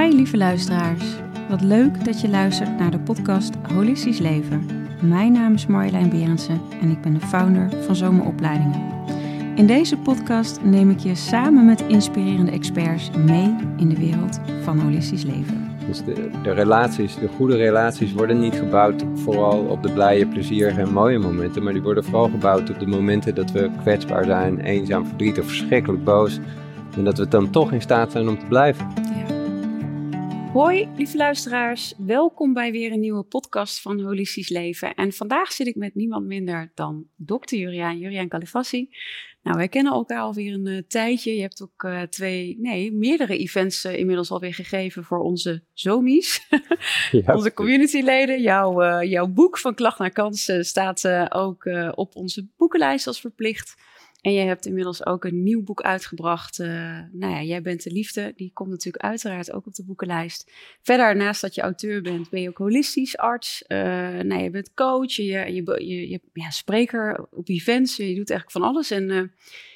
Hi lieve luisteraars. Wat leuk dat je luistert naar de podcast Holistisch Leven. Mijn naam is Marjolein Berendsen en ik ben de founder van Zomeropleidingen. In deze podcast neem ik je samen met inspirerende experts mee in de wereld van holistisch leven. Dus de, de relaties, de goede relaties worden niet gebouwd vooral op de blije, plezierige en mooie momenten, maar die worden vooral gebouwd op de momenten dat we kwetsbaar zijn, eenzaam, verdrietig, verschrikkelijk boos. En dat we dan toch in staat zijn om te blijven. Hoi, lieve luisteraars. Welkom bij weer een nieuwe podcast van Holistisch Leven. En vandaag zit ik met niemand minder dan dokter Juriaan, Juriaan Califassi. Nou, wij kennen elkaar alweer een uh, tijdje. Je hebt ook uh, twee, nee, meerdere events uh, inmiddels alweer gegeven voor onze zomies, ja. onze communityleden. Jouw, jouw boek van Klacht naar Kans staat ook op onze boekenlijst als verplicht. En je hebt inmiddels ook een nieuw boek uitgebracht. Uh, nou ja, Jij bent de liefde. Die komt natuurlijk uiteraard ook op de boekenlijst. Verder, naast dat je auteur bent, ben je ook holistisch arts. Uh, nou, je bent coach, je, je, je, je ja, spreker op events. Je doet eigenlijk van alles. En uh,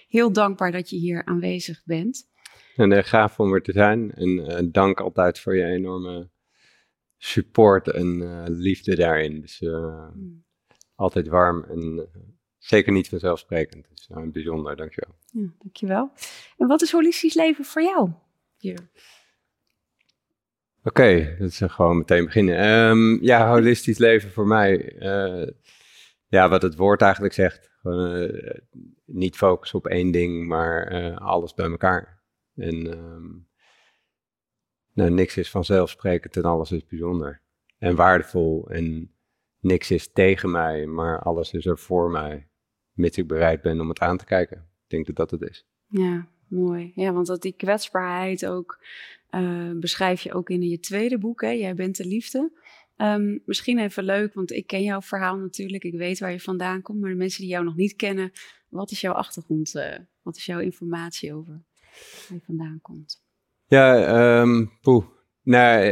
heel dankbaar dat je hier aanwezig bent. En gaaf om er te zijn. En dank altijd voor je enorme support en liefde daarin. Dus mm. altijd warm en zeker niet vanzelfsprekend. Dus uh, bijzonder, dankjewel. Ja, dankjewel. En wat is holistisch leven voor jou? Oké, okay, dat is gewoon meteen beginnen. Um, ja, holistisch leven voor mij. Uh, ja, wat het woord eigenlijk zegt. Uh, niet focus op één ding, maar uh, alles bij elkaar. En um, nou, niks is vanzelfsprekend en alles is bijzonder. En waardevol. En niks is tegen mij, maar alles is er voor mij mits ik bereid ben om het aan te kijken. Ik denk dat dat het is. Ja, mooi. Ja, want dat die kwetsbaarheid ook uh, beschrijf je ook in je tweede boek, hè? Jij bent de liefde. Um, misschien even leuk, want ik ken jouw verhaal natuurlijk. Ik weet waar je vandaan komt. Maar de mensen die jou nog niet kennen, wat is jouw achtergrond? Uh, wat is jouw informatie over waar je vandaan komt? Ja, um, poeh. Nou,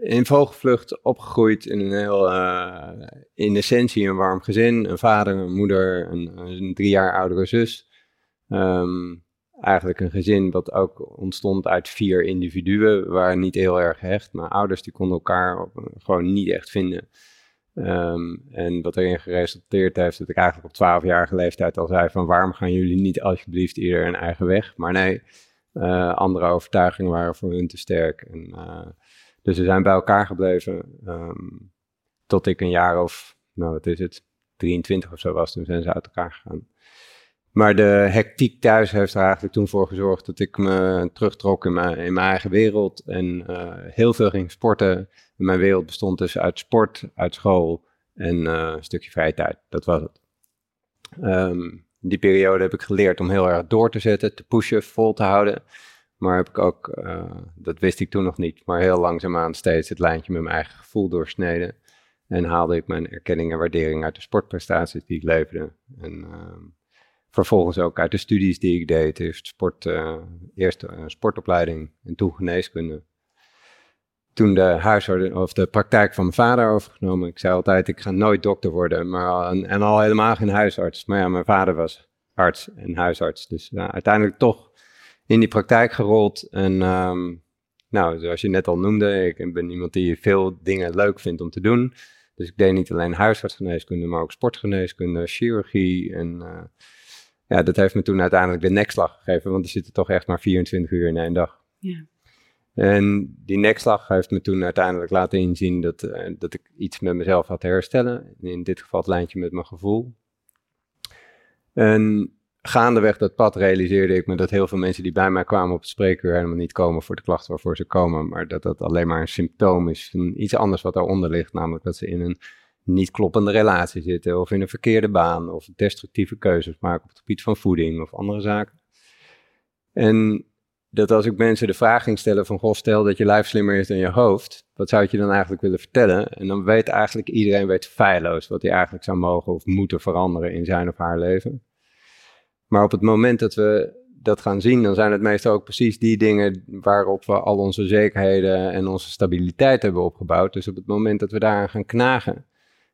in vogelvlucht opgegroeid in een heel, uh, in essentie een warm gezin. Een vader, een moeder, een, een drie jaar oudere zus. Um, eigenlijk een gezin wat ook ontstond uit vier individuen. Waren niet heel erg hecht, maar ouders die konden elkaar gewoon niet echt vinden. Um, en wat erin geresulteerd heeft dat ik eigenlijk op twaalfjarige leeftijd al zei van waarom gaan jullie niet alsjeblieft ieder een eigen weg? Maar nee, uh, andere overtuigingen waren voor hun te sterk. En, uh, dus we zijn bij elkaar gebleven um, tot ik een jaar of, nou wat is het, 23 of zo was. Toen zijn ze uit elkaar gegaan. Maar de hectiek thuis heeft er eigenlijk toen voor gezorgd dat ik me terugtrok in mijn, eigen wereld. En uh, heel veel ging sporten. En mijn wereld bestond dus uit sport, uit school en een stukje vrije tijd. Dat was het. Um, in die periode heb ik geleerd om heel erg door te zetten, te pushen, vol te houden. Maar heb ik ook, uh, dat wist ik toen nog niet, maar heel langzaamaan steeds het lijntje met mijn eigen gevoel doorsneden. En haalde ik mijn erkenning en waardering uit de sportprestaties die ik leverde. En uh, vervolgens ook uit de studies die ik deed. Eerst, sport, uh, eerst sportopleiding en toen geneeskunde. Toen de huisarts of de praktijk van mijn vader overgenomen. Ik zei altijd, ik ga nooit dokter worden. Maar, en, al helemaal geen huisarts. Maar ja, mijn vader was arts en huisarts. Dus uiteindelijk toch in die praktijk gerold. En um, nou, zoals je net al noemde, ik ben iemand die veel dingen leuk vindt om te doen. Dus ik deed niet alleen huisartsgeneeskunde, maar ook sportgeneeskunde, chirurgie. En uh, ja, dat heeft me toen uiteindelijk de nekslag gegeven, want er zitten toch echt maar 24 uur in één dag. Ja. En die nekslag heeft me toen uiteindelijk laten inzien dat, uh, dat ik iets met mezelf had te herstellen. In dit geval het lijntje met mijn gevoel. En gaandeweg dat pad realiseerde ik me dat heel veel mensen die bij mij kwamen op het spreekuur helemaal niet komen voor de klachten waarvoor ze komen, maar dat dat alleen maar een symptoom is van iets anders wat daaronder ligt, namelijk dat ze in een niet kloppende relatie zitten of in een verkeerde baan of destructieve keuzes maken op het gebied van voeding of andere zaken. En dat als ik mensen de vraag ging stellen van, goh, stel dat je lijf slimmer is dan je hoofd, wat zou je dan eigenlijk willen vertellen? En dan weet eigenlijk iedereen weet feilloos wat hij eigenlijk zou mogen of moeten veranderen in zijn of haar leven. Maar op het moment dat we dat gaan zien, dan zijn het meestal ook precies die dingen waarop we al onze zekerheden en onze stabiliteit hebben opgebouwd. Dus op het moment dat we daaraan gaan knagen,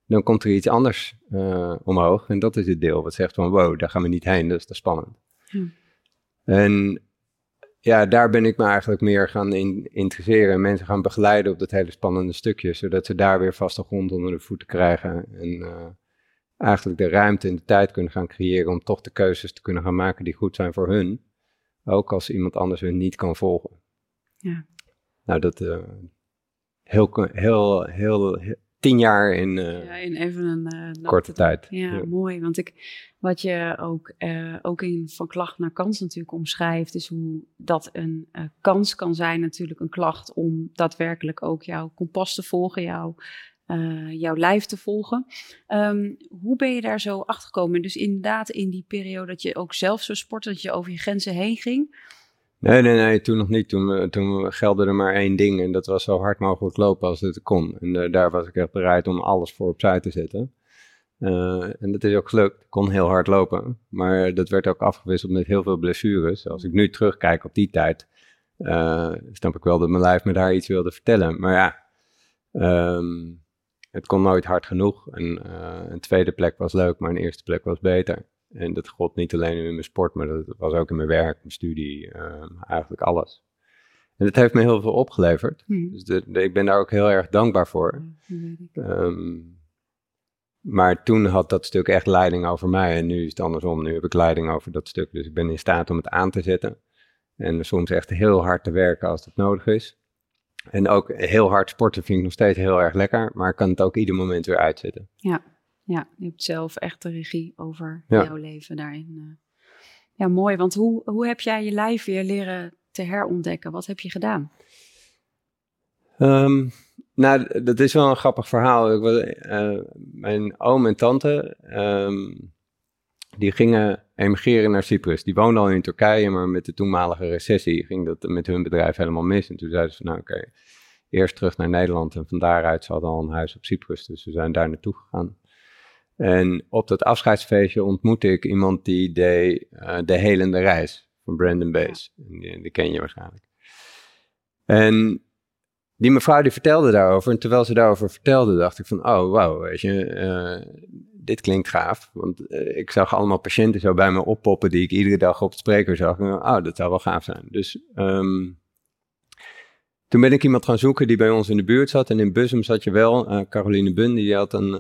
dan komt er iets anders uh, omhoog. En dat is het deel wat zegt van wow, daar gaan we niet heen, dat is te spannend. Hm. En ja, daar ben ik me eigenlijk meer gaan in, interesseren en mensen gaan begeleiden op dat hele spannende stukje, zodat ze daar weer vaste grond onder de voeten krijgen en uh, eigenlijk de ruimte en de tijd kunnen gaan creëren om toch de keuzes te kunnen gaan maken die goed zijn voor hun, ook als iemand anders hun niet kan volgen. Ja. Nou, dat uh, heel, heel, heel, tien jaar in, uh, ja, in even een uh, korte tijd. Ja, ja, mooi. Want ik, wat je ook, uh, ook in Van Klacht naar Kans natuurlijk omschrijft, is hoe dat een kans kan zijn, natuurlijk een klacht om daadwerkelijk ook jouw kompas te volgen, jouw, jouw lijf te volgen. Um, hoe ben je daar zo achter gekomen? Dus inderdaad in die periode dat je ook zelf zo sportte, dat je over je grenzen heen ging. Nee, nee, nee, toen nog niet. Toen, toen gelde er maar één ding en dat was zo hard mogelijk lopen als het kon. En uh, daar was ik echt bereid om alles voor opzij te zetten. Uh, en dat is ook gelukt. Ik kon heel hard lopen, maar dat werd ook afgewisseld met heel veel blessures. Als ik nu terugkijk op die tijd, uh, snap ik wel dat mijn lijf me daar iets wilde vertellen. Maar ja, um, het kon nooit hard genoeg. En een tweede plek was leuk, maar een eerste plek was beter. En dat gold niet alleen in mijn sport, maar dat was ook in mijn werk, mijn studie, uh, eigenlijk alles. En dat heeft me heel veel opgeleverd. Hmm. Dus de, de, ik ben daar ook heel erg dankbaar voor. Um, maar toen had dat stuk echt leiding over mij en nu is het andersom. Nu heb ik leiding over dat stuk. Dus ik ben in staat om het aan te zetten. En soms echt heel hard te werken als dat nodig is. En ook heel hard sporten vind ik nog steeds heel erg lekker, maar ik kan het ook ieder moment weer uitzetten. Ja. Ja, je hebt zelf echt de regie over jouw leven daarin. Eh. Ja, mooi. Want hoe, hoe heb jij je lijf weer leren te herontdekken? Wat heb je gedaan? Um, nou, dat is wel een grappig verhaal. Ik was, uh, mijn oom en tante, um, die gingen emigreren naar Cyprus. Die woonden al in Turkije, maar met de toenmalige recessie ging dat met hun bedrijf helemaal mis. En toen zeiden ze van, nou oké, eerst terug naar Nederland. En van daaruit, ze hadden al een huis op Cyprus, dus ze zijn daar naartoe gegaan. En op dat afscheidsfeestje ontmoette ik iemand die deed uh, de helende reis van Brandon Bass. Die, die, ken je waarschijnlijk. En die mevrouw die vertelde daarover. En terwijl ze daarover vertelde, dacht ik van, oh wauw, weet je, uh, dit klinkt gaaf. Want uh, ik zag allemaal patiënten zo bij me oppoppen die ik iedere dag op het spreker zag. En, oh, dat zou wel gaaf zijn. Dus um, toen ben ik iemand gaan zoeken die bij ons in de buurt zat. En in Bussum zat je wel, Caroline Bun, die had een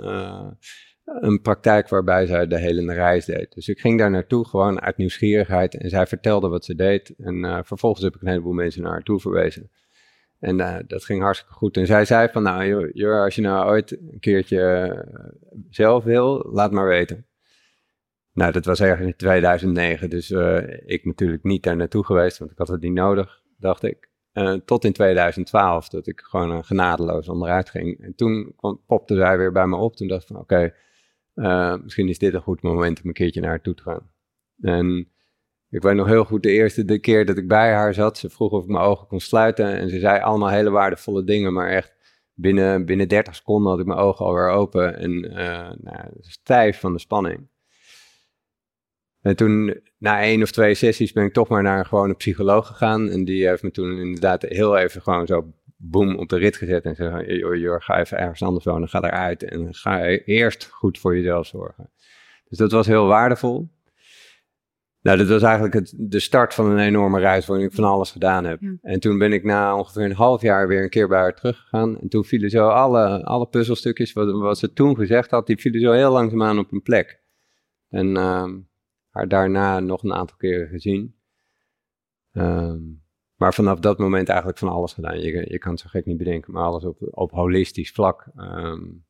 een praktijk waarbij zij de hele reis deed. Dus ik ging daar naartoe gewoon uit nieuwsgierigheid en zij vertelde wat ze deed. En uh, vervolgens heb ik een heleboel mensen naar haar toe verwezen. En uh, dat ging hartstikke goed. En zij zei van, nou joh, als je nou ooit een keertje uh, zelf wil, laat maar weten. Nou, dat was ergens in 2009, dus ik natuurlijk niet daar naartoe geweest, want ik had het niet nodig, dacht ik. tot in 2012, dat ik gewoon genadeloos onderuit ging. En toen kwam, popte zij weer bij me op. Toen dacht ik van, oké, uh, misschien is dit een goed moment om een keertje naar haar toe te gaan. En ik weet nog heel goed de eerste de keer dat ik bij haar zat. Ze vroeg of ik mijn ogen kon sluiten. En ze zei allemaal hele waardevolle dingen. Maar echt binnen, binnen 30 seconden had ik mijn ogen alweer open. En uh, nou, stijf van de spanning. En toen, na één of twee sessies, ben ik toch maar naar een gewone psycholoog gegaan. En die heeft me toen inderdaad heel even gewoon zo boem op de rit gezet en zeggen, joh, ga even ergens anders wonen, ga eruit en ga eerst goed voor jezelf zorgen. Dus dat was heel waardevol. Nou, dat was eigenlijk het, de start van een enorme reis waarin ik van alles gedaan heb. En toen ben ik na ongeveer een half jaar weer een keer bij haar teruggegaan. En toen vielen zo alle, alle puzzelstukjes, wat, wat ze toen gezegd had, die vielen zo heel langzaamaan op een plek. En uh, haar daarna nog een aantal keren gezien. Um, maar vanaf dat moment eigenlijk van alles gedaan. Je, je kan het zo gek niet bedenken, maar alles op, op holistisch vlak. Um,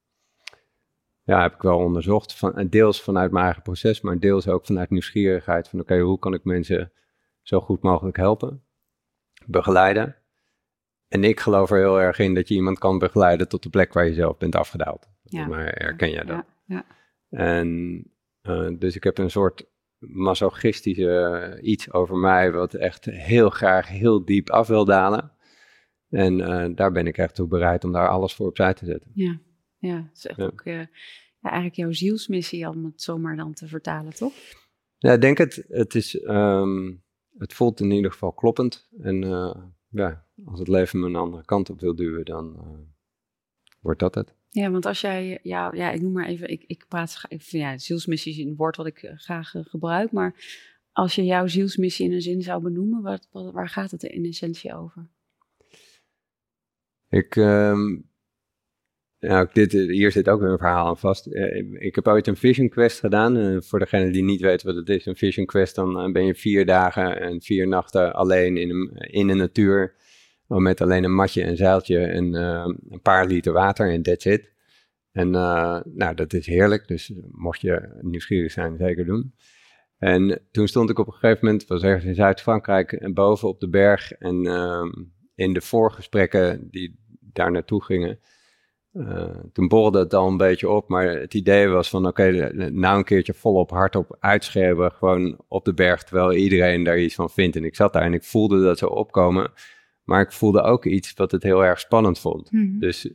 ja, heb ik wel onderzocht. Van, deels vanuit mijn eigen proces, maar deels ook vanuit nieuwsgierigheid. Van oké, hoe kan ik mensen zo goed mogelijk helpen, begeleiden. En ik geloof er heel erg in dat je iemand kan begeleiden tot de plek waar je zelf bent afgedaald. Ja. Maar herken jij dat? Ja, ja. En uh, dus ik heb een soort masochistische eh, iets over mij, wat echt heel graag heel diep af wil dalen. En uh, daar ben ik echt toe bereid om daar alles voor opzij te zetten. Ja, ja dat is echt ook uh, ja, eigenlijk jouw zielsmissie om het zomaar dan te vertalen, toch? Ja, ik denk het. Het, is, um, het voelt in ieder geval kloppend. En uh, ja, als het leven me een andere kant op wil duwen, dan wordt dat het. Ja, want als jij, ja, ja ik noem maar even, ik, ik praat even, ja, zielsmissie is een woord wat ik eh, graag eh, gebruik, maar als je jouw zielsmissie in een zin zou benoemen, wat, waar gaat het in essentie over? Ik, um, nou, dit, hier zit ook weer een verhaal aan vast. Ik heb ooit een Vision Quest gedaan. Voor degene die niet weet wat het is, een Vision Quest, dan ben je vier dagen en vier nachten alleen in, een, in de natuur. Met alleen een matje, een zeiltje en een paar liter water en that's it. En nou, dat is heerlijk, dus mocht je nieuwsgierig zijn, zeker doen. En toen stond ik op een gegeven moment, was ergens in Zuid-Frankrijk, en boven op de berg. En ehm, in de voorgesprekken die daar naartoe gingen, toen borrelde het al een beetje op. Maar het idee was van, oké, nou een keertje volop hardop uitschreeuwen, gewoon op de berg, terwijl iedereen daar iets van vindt. En ik zat daar en ik voelde dat zo opkomen. Maar ik voelde ook iets wat het heel erg spannend vond. Mhm. Dus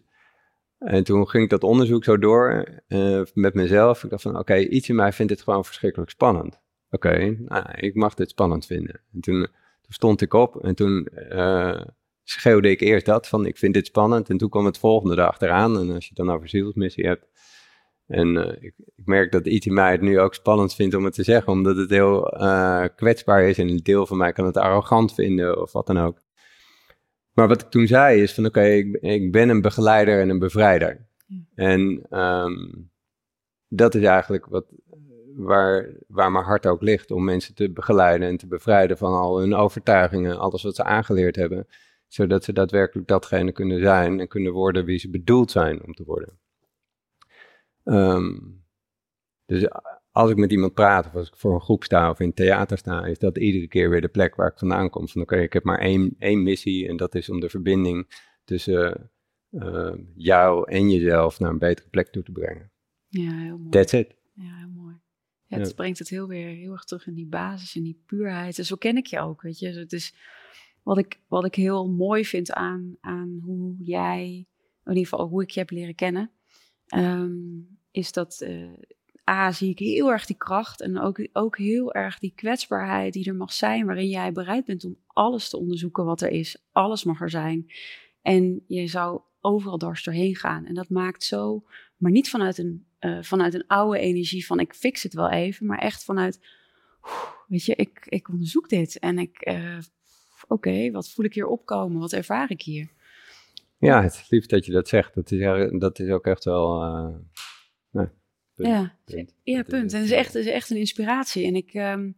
en toen ging ik dat onderzoek zo door uh, met mezelf. Ik dacht van, oké, iets in mij vindt dit gewoon verschrikkelijk spannend oké, nou, ik mag dit spannend vinden. En toen, toen stond ik op en toen uh, schreeuwde ik eerst dat van ik vind dit spannend. En toen kwam het volgende erachteraan. En als je het dan over zielsmissie hebt. En uh, ik, ik, merk dat iets in mij het nu ook spannend vindt om het te zeggen, omdat het heel uh, kwetsbaar is. En een deel van mij kan het arrogant vinden of wat dan ook. Maar wat ik toen zei is van oké, ik, ik, ben een begeleider en een bevrijder. En um, dat is eigenlijk wat, waar, waar mijn hart ook ligt. Om mensen te begeleiden en te bevrijden van al hun overtuigingen, alles wat ze aangeleerd hebben. Zodat ze daadwerkelijk datgene kunnen zijn en kunnen worden wie ze bedoeld zijn om te worden. Um, dus als ik met iemand praat, of als ik voor een groep sta of in het theater sta, is dat iedere keer weer de plek waar ik vandaan kom. Van oké, ik heb maar één, één missie en dat is om de verbinding tussen uh, jou en jezelf naar een betere plek toe te brengen. Ja, heel mooi. That's it. Ja, heel mooi. Het brengt het heel weer heel erg terug in die basis, in die puurheid. En zo ken ik je ook, weet je. Het is wat ik, wat ik heel mooi vind aan, aan hoe jij, in ieder geval hoe ik je heb leren kennen, ehm, is dat uh, A, zie ik heel erg die kracht en ook, ook heel erg die kwetsbaarheid die er mag zijn, waarin jij bereid bent om alles te onderzoeken wat er is. Alles mag er zijn. En je zou overal dwars doorheen gaan. En dat maakt zo, maar niet vanuit een uh, vanuit een oude energie van ik fix het wel even, maar echt vanuit, weet je, ik, ik onderzoek dit en ik, uh, oké, wat voel ik hier opkomen, wat ervaar ik hier? Ja, het is lief dat je dat zegt. Dat is, dat is ook echt wel. Punt. Ja, punt. ja, punt. En het is echt, het is echt een inspiratie. En ik um,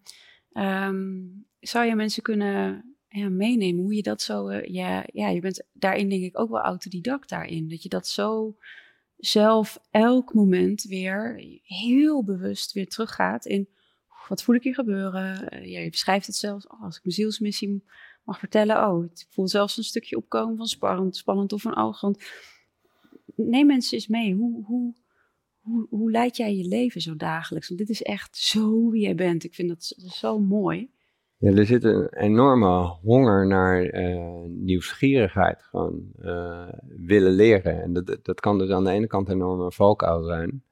um, zou je mensen kunnen ja, meenemen hoe je dat zo. Uh, ja, ja, je bent daarin denk ik ook wel autodidact daarin. Dat je dat zo zelf elk moment weer heel bewust weer teruggaat in wat voel ik hier gebeuren. Eh, ja, je beschrijft het zelfs oh, als ik mijn zielsmissie mag vertellen. Oh, ik voel zelfs een stukje opkomen van spannend, spannend of van arrogant. Neem mensen eens mee. Hoe, hoe, hoe, hoe leid jij je leven zo dagelijks? Want dit is echt zo wie jij bent. Ik vind dat zo mooi. Ja, er zit een enorme honger naar uh, nieuwsgierigheid, gewoon uh, willen leren. En dat, dat kan dus aan de ene kant een enorme valkuil zijn.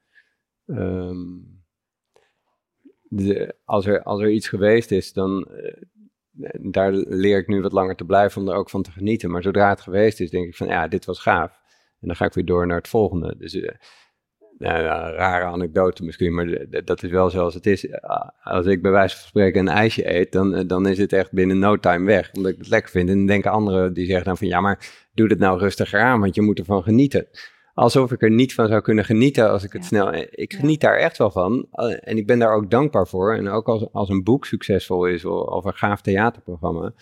De, als, er, als er iets geweest is, dan uh, daar leer ik nu wat langer te blijven om er ook van te genieten. Maar zodra het geweest is, denk ik van ja, dit was gaaf. En dan ga ik weer door naar het volgende. Dus nou, rare anekdote misschien, maar dat is wel zoals het is. Als ik bij wijze van spreken een ijsje eet, dan, dan is het echt binnen no time weg, omdat ik het lekker vind. En dan denken anderen, die zeggen dan van, ja, maar doe het nou rustiger aan, want je moet ervan genieten. Alsof ik er niet van zou kunnen genieten als ik het snel... Ik geniet daar echt wel van en ik ben daar ook dankbaar voor. En ook als, als een boek succesvol is of een gaaf theaterprogramma,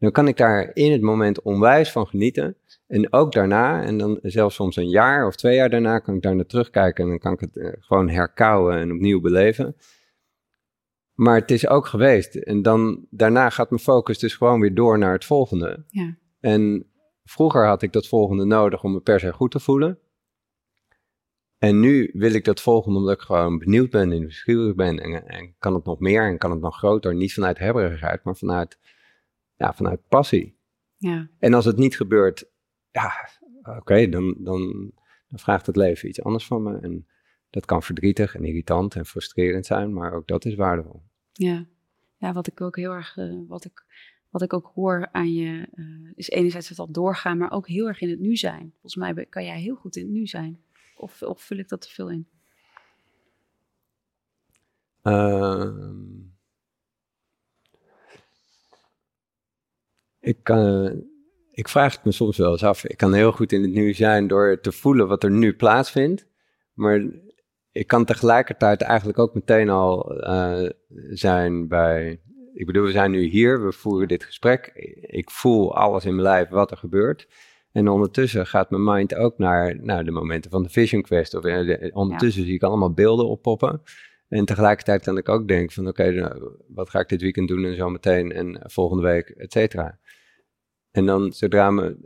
dan kan ik daar in het moment onwijs van genieten. En ook daarna, en dan zelfs soms een jaar of twee jaar daarna, kan ik daar naar terugkijken en dan kan ik het eh, gewoon herkauwen en opnieuw beleven. Maar het is ook geweest. En dan daarna gaat mijn focus dus gewoon weer door naar het volgende. Ja. En vroeger had ik dat volgende nodig om me per se goed te voelen. En nu wil ik dat volgende omdat ik gewoon benieuwd ben en nieuwsgierig ben. En, en, kan het nog meer en kan het nog groter. Niet vanuit hebberigheid, maar vanuit, ja, vanuit passie. Ja. En als het niet gebeurt, ja, oké, dan, dan, dan vraagt het leven iets anders van me. En dat kan verdrietig en irritant en frustrerend zijn, maar ook dat is waardevol. Ja, ja wat ik ook heel erg, uh, wat, ik, wat ik ook hoor aan je, uh, is enerzijds het al doorgaan, maar ook heel erg in het nu zijn. Volgens mij kan jij heel goed in het nu zijn. Of, of vul ik dat te veel in? Uh, Ik, kan, ik vraag het me soms wel eens af. Ik kan heel goed in het nu zijn door te voelen wat er nu plaatsvindt. Maar ik kan tegelijkertijd eigenlijk ook meteen al uh, zijn bij. Ik bedoel, we zijn nu hier, we voeren dit gesprek. Ik voel alles in mijn lijf wat er gebeurt. En ondertussen gaat mijn mind ook naar, naar de momenten van de Vision Quest. Of, eh, ondertussen zie ik allemaal beelden oppoppen. En tegelijkertijd kan ik ook denken van oké, nou, wat ga ik dit weekend doen en zo meteen en volgende week, et cetera. En dan zodra me,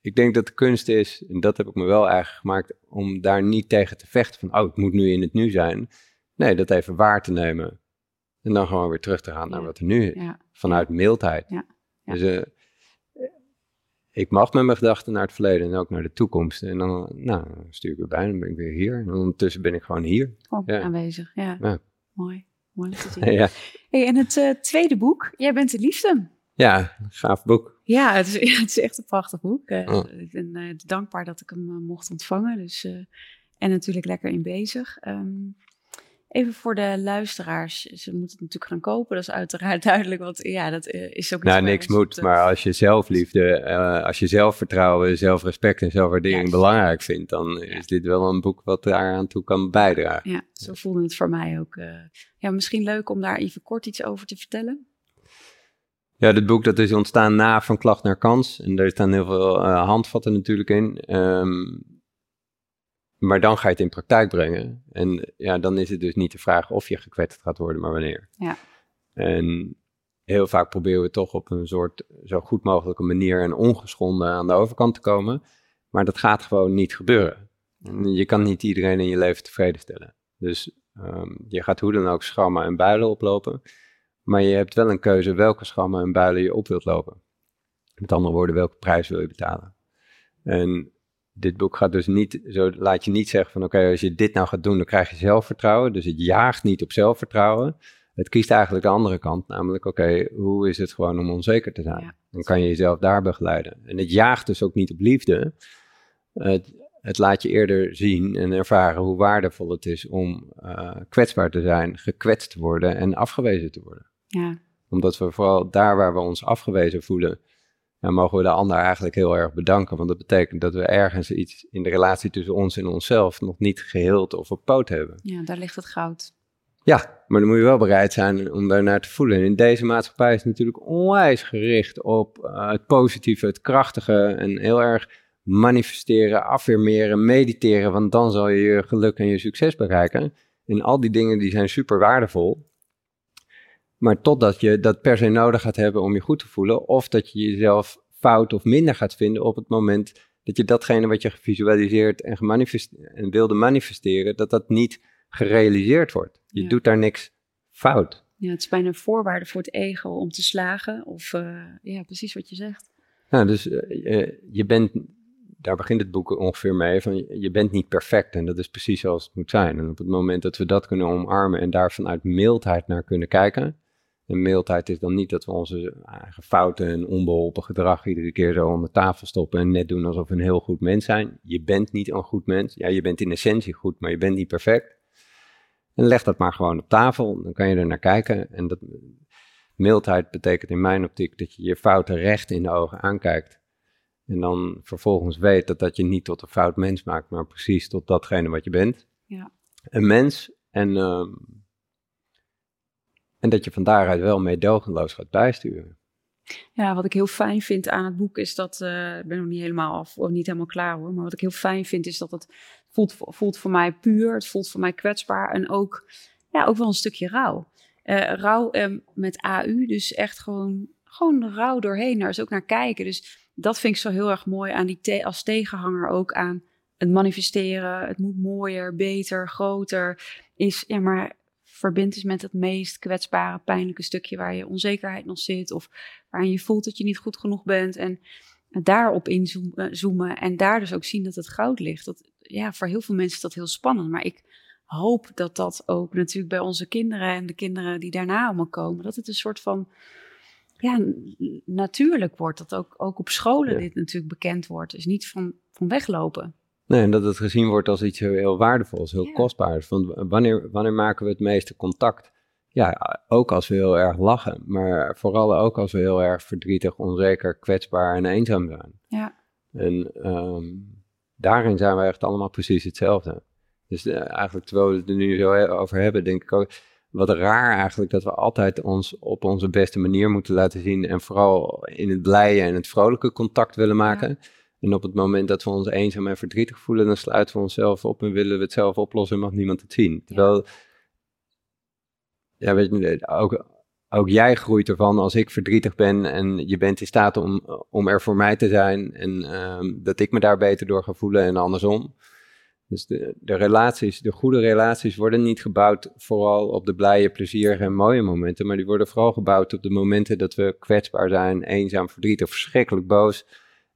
ik denk dat de kunst is, en dat heb ik me wel eigen gemaakt, om daar niet tegen te vechten van oh, het moet nu in het nu zijn. Nee, dat even waar te nemen. En dan gewoon weer terug te gaan naar wat er nu is. Vanuit mildheid. Ja. Dus uh, ik mag met mijn gedachten naar het verleden en ook naar de toekomst. En dan nou, stuur ik weer bij en dan ben ik weer hier. En ondertussen ben ik gewoon hier. ja. aanwezig, ja. ja. Mooi, mooi te zien. ja. Hey, en het uh, tweede boek, Jij bent de liefde. Ja, gaaf boek. Ja, het is, het is echt een prachtig boek. Uh, Ik ben uh, dankbaar dat ik hem mocht ontvangen. Dus, en natuurlijk lekker in bezig. Um, Even voor de luisteraars, ze moeten het natuurlijk gaan kopen, dat is uiteraard duidelijk, want ja, dat eh, is ook... Nou, niks moet, maar als je zelfliefde, uh, als je zelfvertrouwen, zelfrespect en zelfwaardering belangrijk vindt, dan is dit wel een boek wat daaraan toe kan bijdragen. Ja, zo voelde het voor mij ook. Uh, ja, misschien leuk om daar even kort iets over te vertellen. Ja, dit boek dat is ontstaan na Van Klacht naar Kans. En daar staan heel veel handvatten natuurlijk in. Um, maar dan ga je het in praktijk brengen. En ja, dan is het dus niet de vraag of je gekwetst gaat worden, maar wanneer. Ja. En heel vaak proberen we toch op een soort zo goed mogelijke manier en ongeschonden aan de overkant te komen. Maar dat gaat gewoon niet gebeuren. En je kan niet iedereen in je leven tevreden stellen. Dus um, je gaat hoe dan ook schrammen en builen oplopen. Maar je hebt wel een keuze welke schrammen en builen je op wilt lopen. Met andere woorden, welke prijs wil je betalen. En dit boek gaat dus niet, zo laat je niet zeggen van oké, als je dit nou gaat doen, dan krijg je zelfvertrouwen. Dus het jaagt niet op zelfvertrouwen. Het kiest eigenlijk de andere kant, namelijk oké, hoe is het gewoon om onzeker te zijn? Dan kan je jezelf daar begeleiden. En het jaagt dus ook niet op liefde. Het, het laat je eerder zien en ervaren hoe waardevol het is om uh, kwetsbaar te zijn, gekwetst te worden en afgewezen te worden. Ja. Omdat we vooral daar waar we ons afgewezen voelen, dan mogen we de ander eigenlijk heel erg bedanken. Want dat betekent dat we ergens iets in de relatie tussen ons en onszelf nog niet geheeld of op poot hebben. Ja, daar ligt het goud. Ja, maar dan moet je wel bereid zijn om daarnaar te voelen. En in deze maatschappij is het natuurlijk onwijs gericht op uh, het positieve, het krachtige en heel erg manifesteren, affirmeren, mediteren, want dan zal je je geluk en je succes bereiken. En al die dingen die zijn super waardevol. Maar totdat je dat per se nodig gaat hebben om je goed te voelen, of dat je jezelf fout of minder gaat vinden op het moment dat je datgene wat je gevisualiseerd en, en wilde manifesteren, dat dat niet gerealiseerd wordt. Je doet daar niks fout. Ja, het is bijna een voorwaarde voor het ego om te slagen. Of uh, ja, precies wat je zegt. Nou, dus uh, je bent, daar begint het boek ongeveer mee, van je bent niet perfect en dat is precies zoals het moet zijn. En op het moment dat we dat kunnen omarmen en daar vanuit mildheid naar kunnen kijken, en mildheid is dan niet dat we onze eigen fouten en onbeholpen gedrag iedere keer zo onder tafel stoppen en net doen alsof we een heel goed mens zijn. Je bent niet een goed mens. Ja, je bent in essentie goed, maar je bent niet perfect. En leg dat maar gewoon op tafel, dan kan je er naar kijken. En dat, mildheid betekent in mijn optiek dat je je fouten recht in de ogen aankijkt. En dan vervolgens weet dat dat je niet tot een fout mens maakt, maar precies tot datgene wat je bent. Ja. Een mens. En uh, en dat je van daaruit wel meedogenloos gaat bijsturen. Ja, wat ik heel fijn vind aan het boek is dat, uh, ik ben nog niet helemaal af, of niet helemaal klaar hoor, maar wat ik heel fijn vind is dat het voelt, voelt voor mij puur, het voelt voor mij kwetsbaar en ook, ja, ook wel een stukje rouw. Uh, rouw um, met AU, dus echt gewoon, gewoon rouw doorheen, daar is ook naar kijken. Dus dat vind ik zo heel erg mooi aan die te als tegenhanger ook aan het manifesteren. Het moet mooier, beter, groter. Is, ja, maar verbindt is met het meest kwetsbare, pijnlijke stukje waar je onzekerheid nog zit. Of waarin je voelt dat je niet goed genoeg bent. En daarop inzoomen en daar dus ook zien dat het goud ligt. Dat, ja, voor heel veel mensen is dat heel spannend. Maar ik hoop dat dat ook natuurlijk bij onze kinderen en de kinderen die daarna allemaal komen, dat het een soort van ja, natuurlijk wordt. Dat ook, ook op scholen dit natuurlijk bekend wordt. Dus niet van, van weglopen. Nee, en dat het gezien wordt als iets heel, waardevols, heel kostbaars. Van wanneer, wanneer maken we het meeste contact? ja, ook als we heel erg lachen, maar vooral ook als we heel erg verdrietig, onzeker, kwetsbaar en eenzaam zijn. Ja. En ehm, daarin zijn we echt allemaal precies hetzelfde. Dus uh, eigenlijk terwijl we het er nu zo over hebben, denk ik ook, wat raar eigenlijk dat we altijd ons op onze beste manier moeten laten zien en vooral in het blije en het vrolijke contact willen maken. En op het moment dat we ons eenzaam en verdrietig voelen, dan sluiten we onszelf op en willen we het zelf oplossen en mag niemand het zien. Terwijl, ja, weet je, ook, ook jij groeit ervan als ik verdrietig ben en je bent in staat om, om er voor mij te zijn en ehm, dat ik me daar beter door ga voelen en andersom. Dus de, de relaties, de goede relaties worden niet gebouwd vooral op de blije, plezierige en mooie momenten, maar die worden vooral gebouwd op de momenten dat we kwetsbaar zijn, eenzaam, verdrietig, verschrikkelijk boos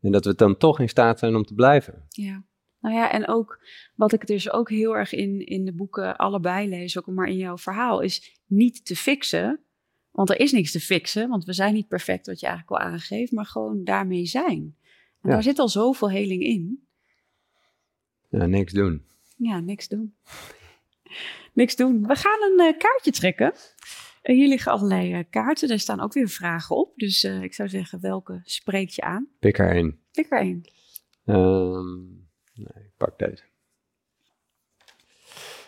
en dat we dan toch in staat zijn om te blijven. Ja. Nou ja, en ook wat ik dus ook heel erg in, in de boeken allebei lees, ook maar in jouw verhaal, is niet te fixen. Want er is niks te fixen, want we zijn niet perfect, wat je eigenlijk al aangeeft, maar gewoon daarmee zijn. En daar zit al zoveel heling in. Ja, niks doen. Ja, niks doen. niks doen. We gaan een uh, kaartje trekken. Uh, hier liggen allerlei uh, kaarten. Daar staan ook weer vragen op. Dus ik zou zeggen, welke spreek je aan? Pik er één. Pik er één. Um, nee, ik pak deze.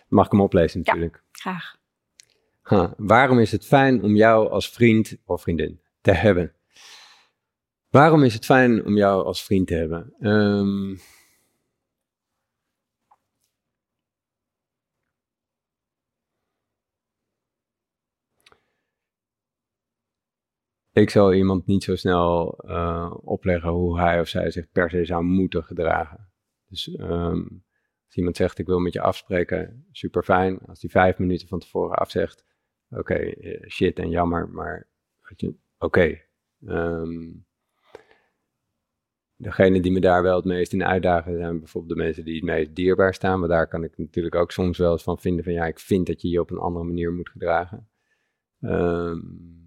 Mag ik hem oplezen natuurlijk? Ja, graag. Waarom is het fijn om jou als vriend of vriendin te hebben? Waarom is het fijn om jou als vriend te hebben? Um, ik zal iemand niet zo snel uh, opleggen hoe hij of zij zich per se zou moeten gedragen. Dus um, als iemand zegt ik wil met je afspreken, super fijn. Als die vijf minuten van tevoren afzegt, oké, eh, shit en jammer, maar oké. Okay. Um, degene die me daar wel het meest in uitdagen zijn bijvoorbeeld de mensen die het meest dierbaar staan. Maar daar kan ik natuurlijk ook soms wel eens van vinden van ja, ik vind dat je je op een andere manier moet gedragen. Um,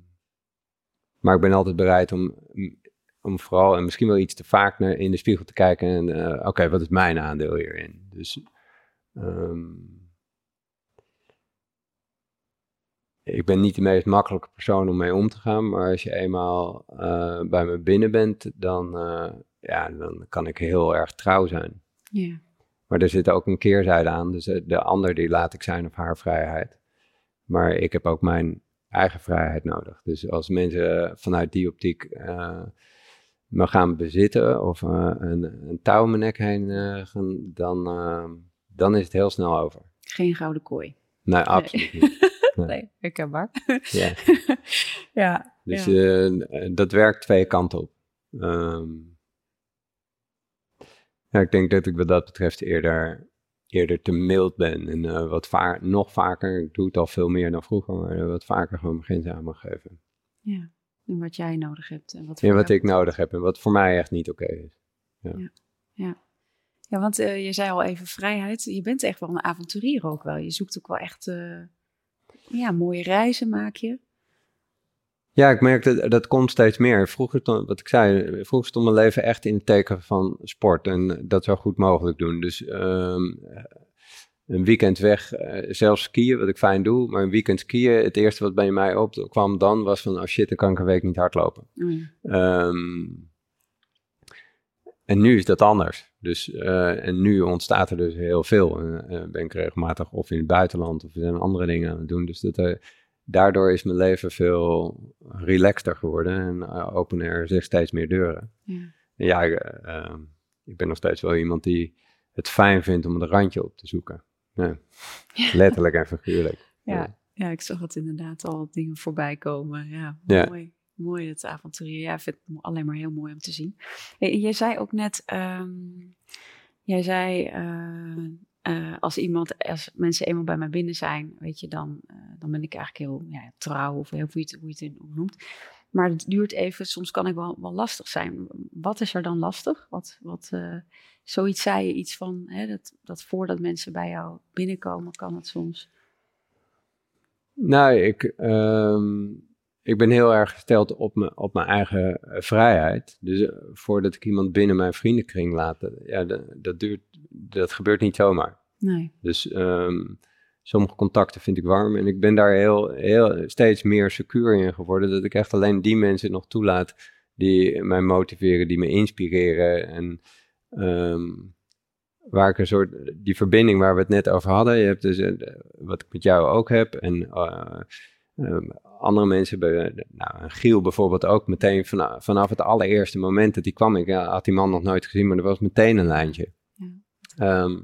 maar ik ben altijd bereid om, om vooral en misschien wel iets te vaak naar, in de spiegel te kijken. En uh, oké, wat is mijn aandeel hierin? Dus um, ik ben niet de meest makkelijke persoon om mee om te gaan. Maar als je eenmaal uh, bij me binnen bent, dan, uh, ja, dan kan ik heel erg trouw zijn. Yeah. Maar er zit ook een keerzijde aan. Dus de ander die laat ik zijn op haar vrijheid. Maar ik heb ook mijn eigen vrijheid nodig. Dus als mensen vanuit die optiek uh, me gaan bezitten of uh, een, een touw om mijn nek heen gaan, dan, dan is het heel snel over. Geen gouden kooi. Nee, absoluut niet. Nee, nee herkenbaar. Ja. ja. Dus ja. dat werkt twee kanten op. Um, ja, ik denk dat ik wat dat betreft eerder eerder te mild ben. En uh, wat vaak, nog vaker, ik doe het al veel meer dan vroeger, maar wat vaker gewoon mijn grenzen aan mag geven. Ja, en wat jij nodig hebt. En wat, ja, wat ik nodig heb en wat voor mij echt niet oké is. Ja. ja. ja. ja want uh, je zei al even vrijheid. Je bent echt wel een avonturier ook wel. Je zoekt ook wel echt ja, mooie reizen maak je. Ja, ik merk dat dat komt steeds meer. Vroeger, wat ik zei, vroeger stond mijn leven echt in het teken van sport en dat zo goed mogelijk doen. Dus um, een weekend weg, uh, zelfs skiën, wat ik fijn doe, maar een weekend skiën, het eerste wat bij mij opkwam dan was van, oh shit, dan kan ik een week niet hardlopen. Mm. Um, en nu is dat anders. Dus, uh, en nu ontstaat er dus heel veel. En uh, ben ik regelmatig of in het buitenland of zijn andere dingen aan het doen. Dus dat, daardoor is mijn leven veel relaxter geworden en uh, openen er zich steeds meer deuren. Ja, ja ik, uh, ik, ben nog steeds wel iemand die het fijn vindt om een randje op te zoeken. Ja. Letterlijk en figuurlijk. Ja. ja. ik zag het inderdaad al dingen voorbij komen. Ja, mooi. Mooi het avonturier. Ja, ik vind het alleen maar heel mooi om te zien. Jij zei ook net, um, jij zei uh, uh, als iemand, als mensen eenmaal bij mij binnen zijn, weet je, dan, uh, dan ben ik eigenlijk heel ja, trouw of hoe je het, hoe je het noemt. Maar het duurt even, soms kan ik wel, wel lastig zijn. Wat is er dan lastig? Wat, wat, uh, zoiets zei je iets van, hè, dat, dat voordat mensen bij jou binnenkomen, kan het soms. Nou, ik, um, ik ben heel erg gesteld op, me, op mijn eigen vrijheid. Dus voordat ik iemand binnen mijn vriendenkring laat, ja, dat, dat duurt dat gebeurt niet zomaar. Nee. Dus um, sommige contacten vind ik warm. En ik ben daar heel, heel, steeds meer secuur in geworden. Dat ik echt alleen die mensen nog toelaat die mij motiveren, die me inspireren. En ehm, waar ik een soort, die verbinding waar we het net over hadden. Je hebt dus, eh, wat ik met jou ook heb. En eh, ehm, andere mensen hebben, nou, Giel bijvoorbeeld ook meteen vanaf, vanaf het allereerste moment dat hij kwam. Ik had die man nog nooit gezien, maar er was meteen een lijntje. Ja. Ehm,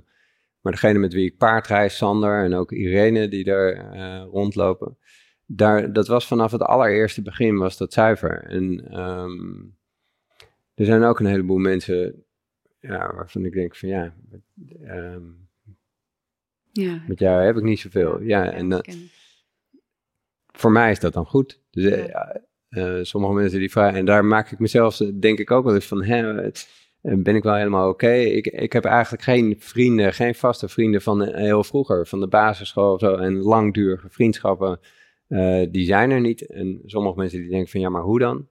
maar degene met wie ik paardreis, Sander en ook Irene die daar uh, rondlopen, daar, dat was vanaf het allereerste begin was dat zuiver. En um, er zijn ook een heleboel mensen ja, waarvan ik denk van ja, um, ja. met jou heb ik niet zoveel. Ja, ja en dat, voor mij is dat dan goed. Dus uh, sommige mensen die vragen, en daar maak ik mezelf denk ik ook wel eens van, hè, ben ik wel helemaal oké. Ik, ik heb eigenlijk geen vrienden, geen vaste vrienden van heel vroeger, van de basisschool of zo. En langdurige vriendschappen, uh, die zijn er niet. En sommige mensen die denken van, ja, maar hoe dan?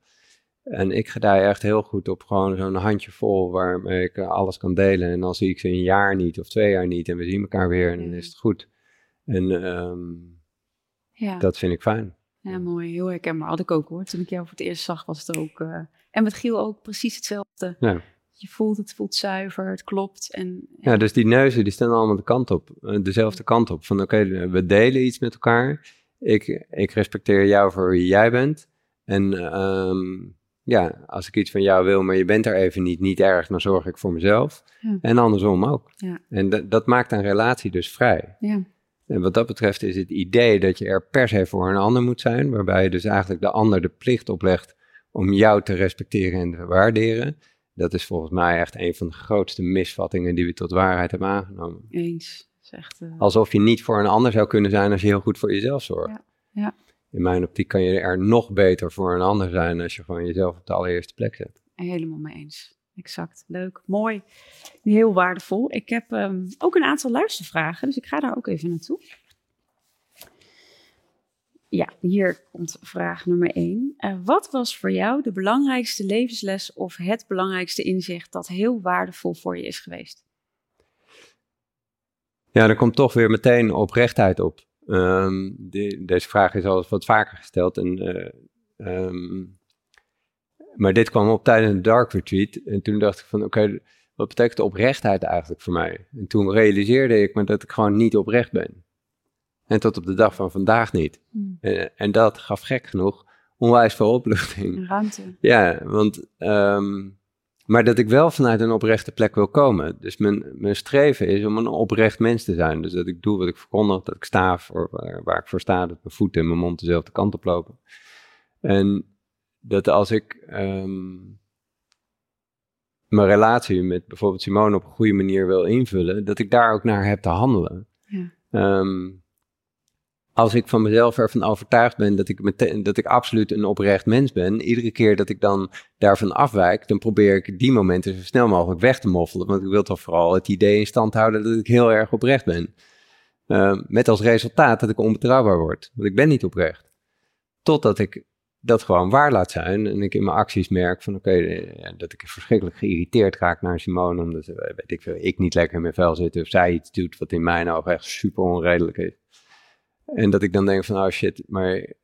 En ik gedij echt heel goed op gewoon zo'n handje vol waarmee ik alles kan delen. En dan zie ik ze een jaar niet of twee jaar niet en we zien elkaar weer en dan is het goed. En um, ja. dat vind ik fijn. Ja, mooi. Heel herkenbaar. Had ik ook hoor. Toen ik jou voor het eerst zag was het ook... Uh, en met Giel ook precies hetzelfde. Ja je voelt het voelt zuiver, het klopt. En, ja. dus die neuzen die staan allemaal de kant op, eh, dezelfde kant op. Van oké, we delen iets met elkaar. Ik, ik respecteer jou voor wie jij bent. En um, ja, als ik iets van jou wil, maar je bent er even niet, niet erg, dan zorg ik voor mezelf. Ja. En andersom ook. Ja. En dat maakt een relatie dus vrij. Ja. En wat dat betreft is het idee dat je er per se voor een ander moet zijn, waarbij je dus eigenlijk de ander de plicht oplegt om jou te respecteren en te waarderen. Dat is volgens mij echt een van de grootste misvattingen die we tot waarheid hebben aangenomen. Eens. Echt, uh... Alsof je niet voor een ander zou kunnen zijn als je heel goed voor jezelf zorgt. Ja. ja. In mijn optiek kan je er nog beter voor een ander zijn als je gewoon jezelf op de allereerste plek zet. Helemaal mee eens. Exact. Leuk. Mooi. Heel waardevol. Ik heb um, ook een aantal luistervragen, dus ik ga daar ook even naartoe. Ja, hier komt vraag nummer 1. Uh, wat was voor jou de belangrijkste levensles of het belangrijkste inzicht dat heel waardevol voor je is geweest? Ja, er komt toch weer meteen oprechtheid op. Um, deze vraag is al wat vaker gesteld. En, uh, um, maar dit kwam op tijdens een dark retreat. En toen dacht ik van, oké, wat betekent oprechtheid eigenlijk voor mij? En toen realiseerde ik me dat ik gewoon niet oprecht ben. En tot op de dag van vandaag niet. Hmm. En, en, dat gaf gek genoeg onwijs veel opluchting. Ruimte. Ja, want... Um, maar dat ik wel vanuit een oprechte plek wil komen. Dus mijn, mijn streven is om een oprecht mens te zijn. Dus dat ik doe wat ik verkondig, dat ik sta voor waar, ik voor sta, dat mijn voeten en mijn mond dezelfde kant op lopen. En dat als ik um, mijn relatie met bijvoorbeeld Simone op een goede manier wil invullen, dat ik daar ook naar heb te handelen. Ja. Um, als ik van mezelf ervan overtuigd ben dat ik, meteen, dat ik absoluut een oprecht mens ben, iedere keer dat ik dan daarvan afwijk, dan probeer ik die momenten zo snel mogelijk weg te moffelen. Want ik wil toch vooral het idee in stand houden dat ik heel erg oprecht ben. Uh, met als resultaat dat ik onbetrouwbaar word. Want ik ben niet oprecht. Totdat ik dat gewoon waar laat zijn en ik in mijn acties merk van oké, okay, dat ik verschrikkelijk geïrriteerd raak naar Simone omdat eh, weet ik, veel, ik niet lekker in mijn vel zit of zij iets doet wat in mijn ogen echt super onredelijk is. En dat ik dan denk van, oh shit, maar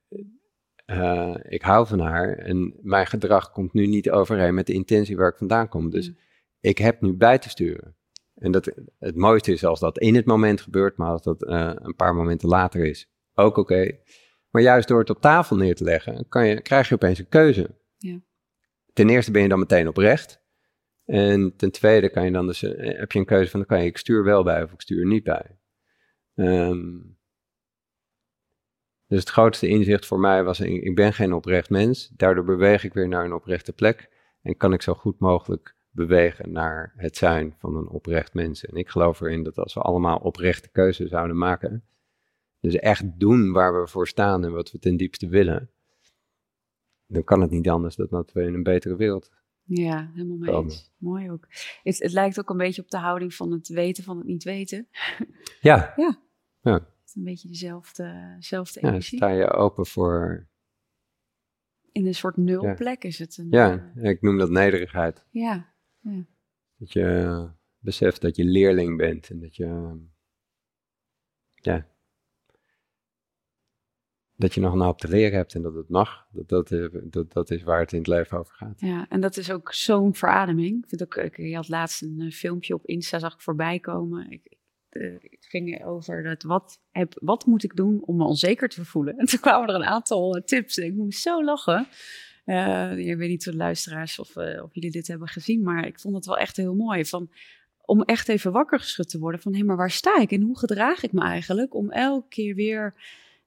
uh, ik hou van haar en mijn gedrag komt nu niet overeen met de intentie waar ik vandaan kom. Dus ik heb nu bij te sturen. En dat, het mooiste is als dat in het moment gebeurt, maar als dat uh, een paar momenten later is, ook oké. Maar juist door het op tafel neer te leggen, kan je, krijg je opeens een keuze. Ja. Ten eerste ben je dan meteen oprecht. En ten tweede kan je dan dus, uh, heb je een keuze van, dan kan je, ik stuur wel bij of ik stuur niet bij. Um, dus het grootste inzicht voor mij was, ik ben geen oprecht mens. Daardoor beweeg ik weer naar een oprechte plek. En kan ik zo goed mogelijk bewegen naar het zijn van een oprecht mens. En ik geloof erin dat als we allemaal oprechte keuzes zouden maken, dus echt doen waar we voor staan en wat we ten diepste willen, dan kan het niet anders dan dat we in een betere wereld ja, helemaal mee eens. Mooi ook. Het, het, lijkt ook een beetje op de houding van het weten van het niet weten. Ja. ja. ja een beetje dezelfde, dezelfde ja, energie. sta je open voor... In een soort nulplek is het. Een, ja, eh, ik noem dat nederigheid. Ja, ja. Dat je beseft dat je leerling bent en dat je... Ja, dat je nog een hoop te leren hebt en dat het mag. Dat, dat, eh, dat, dat is waar het in het leven over gaat. Ja, en dat is ook zo'n verademing. Ik vind ook, ik, je had laatst een eh, filmpje op Insta, zag ik voorbij komen. Ik, uh, het ging over dat wat, heb, wat moet ik doen om me onzeker te voelen. En toen kwamen er een aantal tips ik moest zo lachen. Ik weet niet de luisteraars of, of jullie dit hebben gezien, maar ik vond het wel echt heel mooi. Van, om echt even wakker geschud te worden van hé, maar waar sta ik en hoe gedraag ik me eigenlijk? Om elke keer weer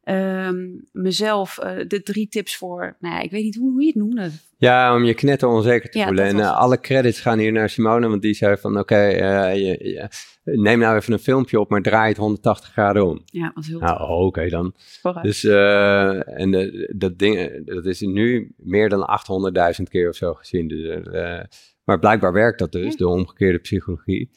um, mezelf uh, de drie tips voor, nou ja, ik weet niet hoe, hoe je het noemde. Ja, om je knetter onzeker te ja, voelen. En uh, alle credits gaan hier naar Simone, want die zei van oké, okay, uh, neem nou even een filmpje op, maar draai het 180 graden om. Ja, was heel Nou, oké okay dan. Vooruit. Dus, en dat ding, dat is nu meer dan 800.000 keer of zo gezien. Dus, maar blijkbaar werkt dat dus, ja. de omgekeerde psychologie.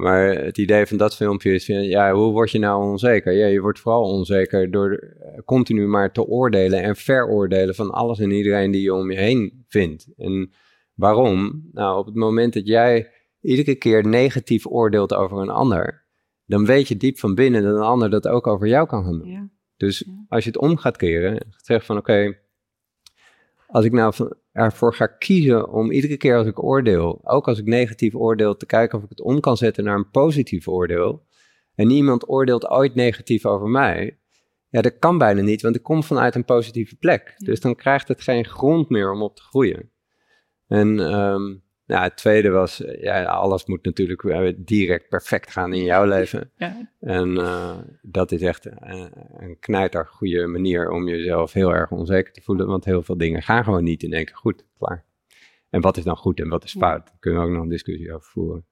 Maar het idee van dat filmpje is, ja, hoe word je nou onzeker? Ja, je wordt vooral onzeker door eh, continu maar te oordelen en veroordelen van alles en iedereen die je om je heen vindt. En waarom? Nou, op het moment dat jij iedere keer negatief oordeelt over een ander, dan weet je diep van binnen dat een ander dat ook over jou kan gaan doen. Ja. Dus als je het om gaat keren, zeg van oké, als ik nou van, ervoor ga kiezen om iedere keer als ik oordeel, ook als ik negatief oordeel, te kijken of ik het om kan zetten naar een positief oordeel. En niemand oordeelt ooit negatief over mij. Ja, dat kan bijna niet, want ik kom vanuit een positieve plek. Dus dan krijgt het geen grond meer om op te groeien. En um, nou, het tweede was, eh, ja, alles moet natuurlijk eh, direct perfect gaan in jouw leven. Ja. En uh, dat is echt een, een knijter goede manier om jezelf heel erg onzeker te voelen, want heel veel dingen gaan gewoon niet in één keer goed, klaar. En wat is dan goed en wat is fout? Daar kunnen we ook nog een discussie over voeren.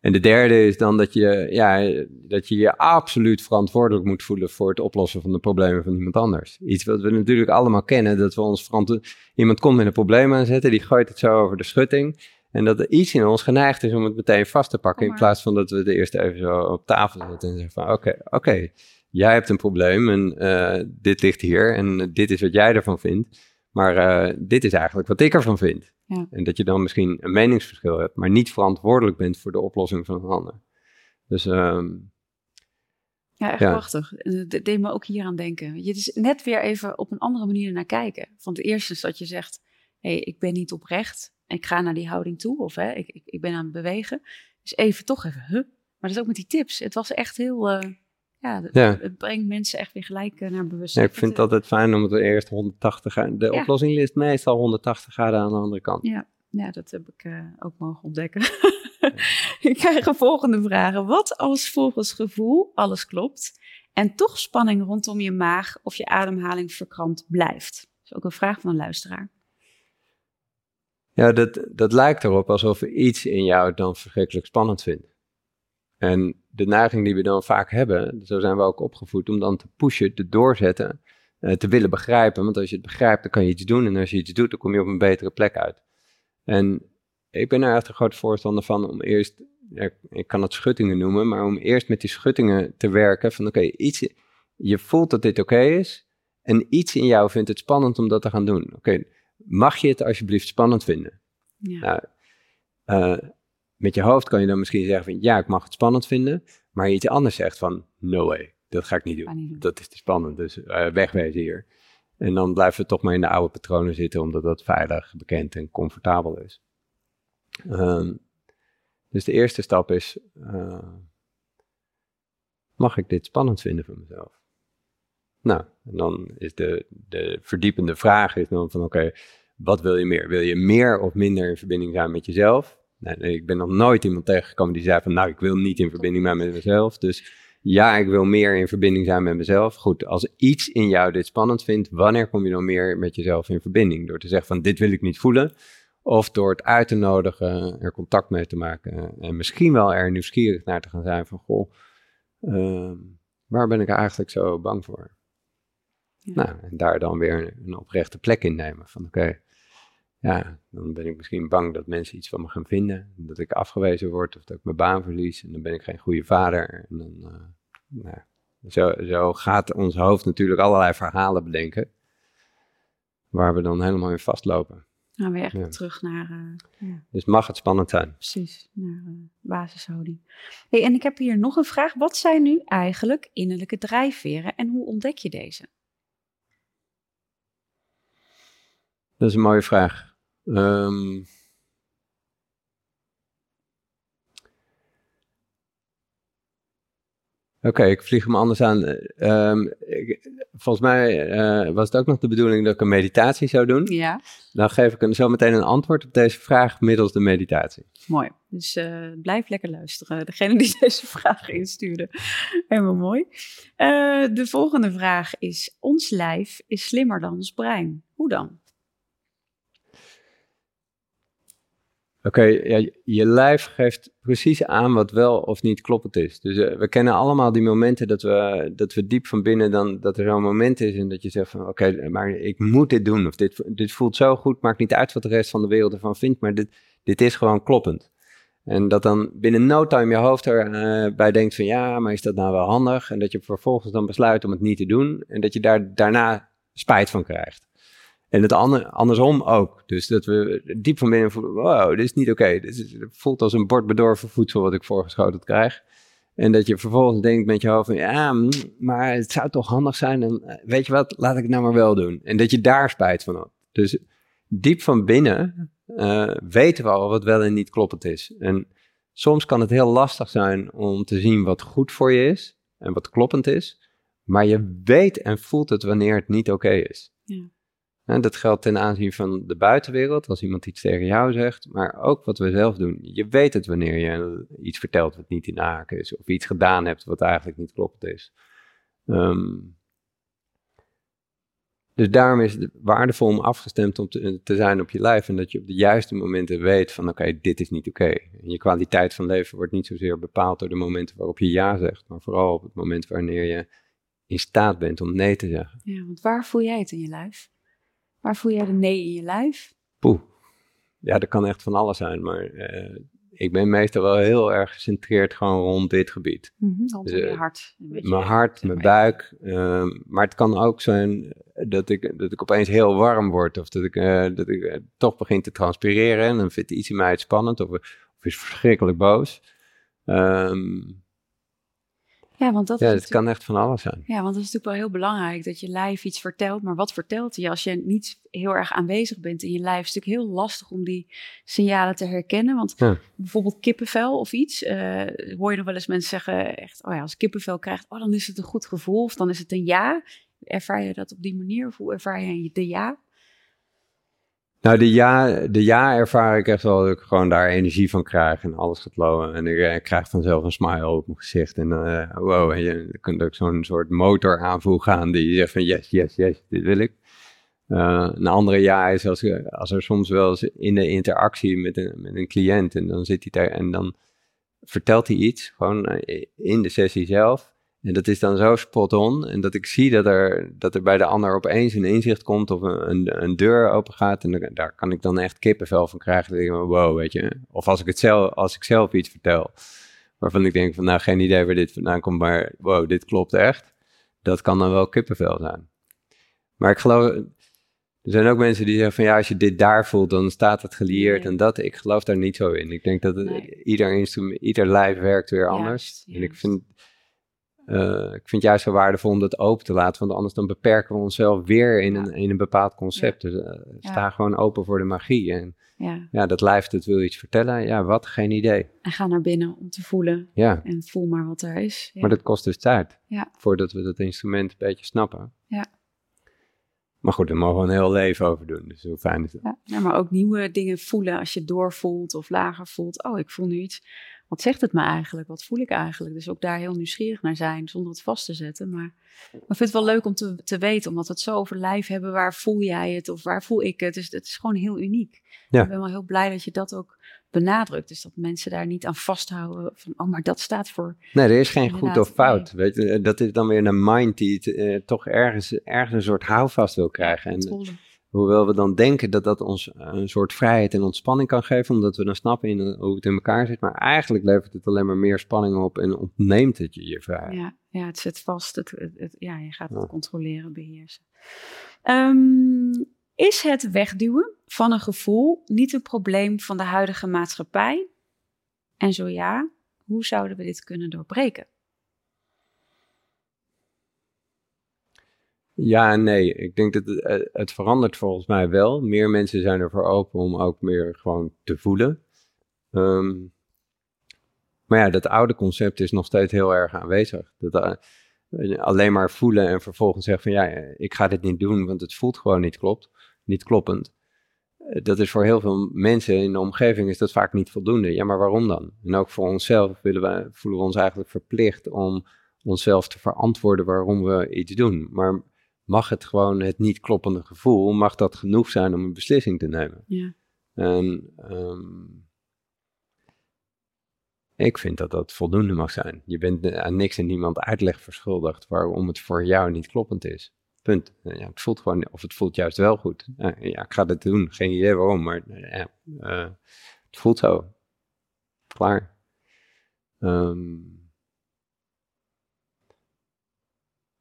En de derde is dan dat je, ja, dat je je absoluut verantwoordelijk moet voelen voor het oplossen van de problemen van iemand anders. Iets wat we natuurlijk allemaal kennen, dat we ons verantwoordelijk... Iemand komt met een probleem aanzetten, die gooit het zo over de schutting. En dat er iets in ons geneigd is om het meteen vast te pakken. In plaats van dat we het eerst even zo op tafel zetten en zeggen van oké, oké, jij hebt een probleem en uh, dit ligt hier en dit is wat jij ervan vindt. Maar uh, dit is eigenlijk wat ik ervan vind. Ja. En dat je dan misschien een meningsverschil hebt, maar niet verantwoordelijk bent voor de oplossing van een ander. Dus um, ja, echt ja. prachtig. Dat deed me ook hier aan denken. Je is net weer even op een andere manier naar kijken. Van het eerste is dat je zegt, hé, hey, ik ben niet oprecht ik ga naar die houding toe, of hè, ik, ik, ik ben aan het bewegen. Dus even toch even, huh? Maar dat is ook met die tips. Het was echt heel, uh, ja, ja, het brengt mensen echt weer gelijk uh, naar bewustzijn. Ja, ik vind het altijd fijn om het eerst 180 graden, de ja. oplossing ligt meestal 180 graden aan de andere kant. Ja, ja dat heb ik uh, ook mogen ontdekken. ik krijg een volgende vraag. Wat als volgens gevoel alles klopt en toch spanning rondom je maag of je ademhaling verkrampt blijft? Dat is ook een vraag van een luisteraar. Ja, dat, dat lijkt erop alsof iets in jou dan verschrikkelijk spannend vindt. En de neiging die we dan vaak hebben, zo zijn we ook opgevoed, om dan te pushen, te doorzetten, uh, te willen begrijpen. Want als je het begrijpt, dan kan je iets doen. En als je iets doet, dan kom je op een betere plek uit. En ik ben er echt een groot voorstander van om eerst, ja, ik kan het schuttingen noemen, maar om eerst met die schuttingen te werken. Van oké, iets, je voelt dat dit oké is. En iets in jou vindt het spannend om dat te gaan doen. Oké, mag je het alsjeblieft spannend vinden? Ja. Nou, uh, met je hoofd kan je dan misschien zeggen van ja, ik mag het spannend vinden, maar iets anders zegt van no way, dat ga ik niet doen. Niet doen. Dat is te spannend, dus uh, wegwezen hier. En dan blijven we toch maar in de oude patronen zitten, omdat dat veilig, bekend en comfortabel is. Um, dus de eerste stap is, uh, mag ik dit spannend vinden voor mezelf? Nou, en dan is de, de verdiepende vraag is dan van oké, wat wil je meer? Wil je meer of minder in verbinding zijn met jezelf? Nee, ik ben nog nooit iemand tegengekomen die zei van nou, ik wil niet in verbinding zijn met mezelf. Dus ja, ik wil meer in verbinding zijn met mezelf. Goed, als iets in jou dit spannend vindt, wanneer kom je dan meer met jezelf in verbinding? Door te zeggen van dit wil ik niet voelen. Of door het uit te nodigen, er contact mee te maken. En misschien wel er nieuwsgierig naar te gaan zijn van goh, uh, waar ben ik eigenlijk zo bang voor? Nou, en daar dan weer een oprechte plek in nemen. Van oké, ja, dan ben ik misschien bang dat mensen iets van me gaan vinden. Dat ik afgewezen word of dat ik mijn baan verlies. En dan ben ik geen goede vader. En dan, uh, nou, zo, zo gaat ons hoofd natuurlijk allerlei verhalen bedenken. Waar we dan helemaal in vastlopen. Nou, weer echt terug naar... Uh, ja. Dus mag het spannend zijn. Precies, naar uh, basishouding. Hey, en ik heb hier nog een vraag. Wat zijn nu eigenlijk innerlijke drijfveren en hoe ontdek je deze? Dat is een mooie vraag. Um, Oké, ik vlieg hem anders aan. Um, volgens mij uh, was het ook nog de bedoeling dat ik een meditatie zou doen. Ja. Dan geef ik een, zo meteen een antwoord op deze vraag middels de meditatie. Mooi. Dus uh, blijf lekker luisteren. Degene die deze vraag instuurde. Helemaal mooi. Uh, de volgende vraag is: Ons lijf is slimmer dan ons brein. Hoe dan? Oké, ja, je lijf geeft precies aan wat wel of niet kloppend is. Dus uh, we kennen allemaal die momenten dat we, dat we diep van binnen dan, dat er zo'n moment is en dat je zegt van oké, maar ik moet dit doen of dit, dit voelt zo goed, maakt niet uit wat de rest van de wereld ervan vindt, maar dit, dit is gewoon kloppend. En dat dan binnen no time je hoofd erbij bij denkt van ja, maar is dat nou wel handig? En dat je vervolgens dan besluit om het niet te doen en dat je daar daarna spijt van krijgt. En het ander, andersom ook. Dus dat we diep van binnen voelen, wow, dit is niet oké. Okay. Dit voelt als een bord bedorven voedsel wat ik voorgeschoten krijg. En dat je vervolgens denkt met je hoofd van, ja, mm, maar het zou toch handig zijn. En eh, weet je wat, laat ik het nou maar wel doen. En dat je daar spijt van hebt. Dus diep van binnen uh, weten we al wat wel en niet kloppend is. En soms kan het heel lastig zijn om te zien wat goed voor je is en wat kloppend is. Maar je weet en voelt het wanneer het niet oké is. Ja. En dat geldt ten aanzien van de buitenwereld, als iemand iets tegen jou zegt, maar ook wat we zelf doen. Je weet het wanneer je iets vertelt wat niet in haak is, of iets gedaan hebt wat eigenlijk niet kloppend is. Um, dus daarom is het waardevol om afgestemd om te, zijn op je lijf en dat je op de juiste momenten weet van oké, dit is niet oké. Je kwaliteit van leven wordt niet zozeer bepaald door de momenten waarop je ja zegt, maar vooral op het moment wanneer je in staat bent om nee te zeggen. Ja, want waar voel jij het in je lijf? Waar voel jij de nee in je lijf? Poeh. Ja, dat kan echt van alles zijn, maar uh, ik ben meestal wel heel erg gecentreerd gewoon rond dit gebied. Mm -hmm, rond dus, je hart. Mijn hart, mijn buik. Uh, maar het kan ook zijn dat ik, dat ik opeens heel warm word of dat ik, uh, dat ik toch begin te transpireren en dan vindt iets in mij het spannend of, of is verschrikkelijk boos. Um, ja, want dat ja, het kan echt van alles zijn. Ja, want dat is natuurlijk wel heel belangrijk dat je lijf iets vertelt. Maar wat vertelt je als je niet heel erg aanwezig bent in je lijf? Het is natuurlijk heel lastig om die signalen te herkennen. Want bijvoorbeeld kippenvel of iets, uh, hoor je nog wel eens mensen zeggen: echt, oh ja, als kippenvel krijgt, oh, dan is het een goed gevoel of dan is het een ja. Ervaar je dat op die manier of hoe ervaar je de ja? Nou, de ja, de ja ervaar ik echt wel dat ik gewoon daar energie van krijg en alles gaat lopen. En ik, eh, krijg vanzelf een smile op mijn gezicht. En uh, wow, en je kunt ook zo'n soort motor aanvoegen aan die zegt van yes, yes, yes, dit wil ik. Uh, een andere ja is als, als er soms wel eens in de interactie met een, met een cliënt en dan zit hij daar en dan vertelt hij iets, gewoon in de sessie zelf. En dat is dan zo spot on. En dat ik zie dat er, dat er bij de ander opeens een inzicht komt of een, een, een deur open gaat. En daar kan ik dan echt kippenvel van krijgen. Dat ik denk, wow, weet je. Of als ik, het zelf, als ik zelf iets vertel. Waarvan ik denk van, nou, geen idee waar dit vandaan komt. Maar wow, dit klopt echt. Dat kan dan wel kippenvel zijn. Maar ik geloof, er zijn ook mensen die zeggen van ja, als je dit daar voelt, dan staat het gelieerd en dat. Ik geloof daar niet zo in. Ik denk dat ieder instrument, ieder lijf werkt weer anders. En ik vind, uh, ik vind het juist zo waardevol om dat open te laten, want anders dan beperken we onszelf weer in, een, in een bepaald concept. Dus uh, sta gewoon open voor de magie. En ja. ja, dat lijf, dat wil iets vertellen. Ja, wat? Geen idee. En ga naar binnen om te voelen. Ja. En voel maar wat er is. Maar dat kost dus tijd. Ja. Voordat we dat instrument een beetje snappen. Ja. Maar goed, daar mogen we een heel leven over doen. Dus hoe fijn is het? Ja, maar ook nieuwe dingen voelen als je doorvoelt of lager voelt. Oh, ik voel nu iets wat zegt het me eigenlijk? Wat voel ik eigenlijk? Dus ook daar heel nieuwsgierig naar zijn, zonder het vast te zetten. Maar, ik vind het wel leuk om te, te weten, omdat we het zo over lijf hebben. Waar voel jij het of waar voel ik het? Dus het is gewoon heel uniek. Ja. Ik ben wel heel blij dat je dat ook benadrukt. Dus dat mensen daar niet aan vasthouden van, oh, maar dat staat voor... Nee, er is geen goed of fout. Weet je, dat is dan weer een mind die het, eh, toch ergens, ergens een soort houvast wil krijgen. En, Hoewel we dan denken dat dat ons een soort vrijheid en ontspanning kan geven, omdat we dan snappen in, hoe het in elkaar zit. Maar eigenlijk levert het alleen maar meer spanning op en ontneemt het je je vrijheid. Ja, ja het zit vast. Het, het, ja, je gaat het controleren, beheersen. Um, is het wegduwen van een gevoel niet een probleem van de huidige maatschappij? En zo ja, hoe zouden we dit kunnen doorbreken? Ja en nee. Ik denk dat het, eh, het verandert volgens mij wel. Meer mensen zijn ervoor open om ook meer gewoon te voelen. Ehm, maar ja, dat oude concept is nog steeds heel erg aanwezig. Dat, uh, alleen maar voelen en vervolgens zeggen van ja, ik ga dit niet doen, want het voelt gewoon niet klopt, niet kloppend. Dat is voor heel veel mensen in de omgeving is dat vaak niet voldoende. Ja, maar waarom dan? En ook voor onszelf willen voelen we ons eigenlijk verplicht om onszelf te verantwoorden waarom we iets doen. Maar mag het gewoon het niet kloppende gevoel, mag dat genoeg zijn om een beslissing te nemen? Ja. En um, ik vind dat dat voldoende mag zijn. Je bent aan niks en niemand uitleg verschuldigd waarom het voor jou niet kloppend is. Punt. Ja, het voelt gewoon, of het voelt juist wel goed. Ja, ik ga dit doen, geen idee waarom, maar ja, uh, het voelt zo. Klaar. Um,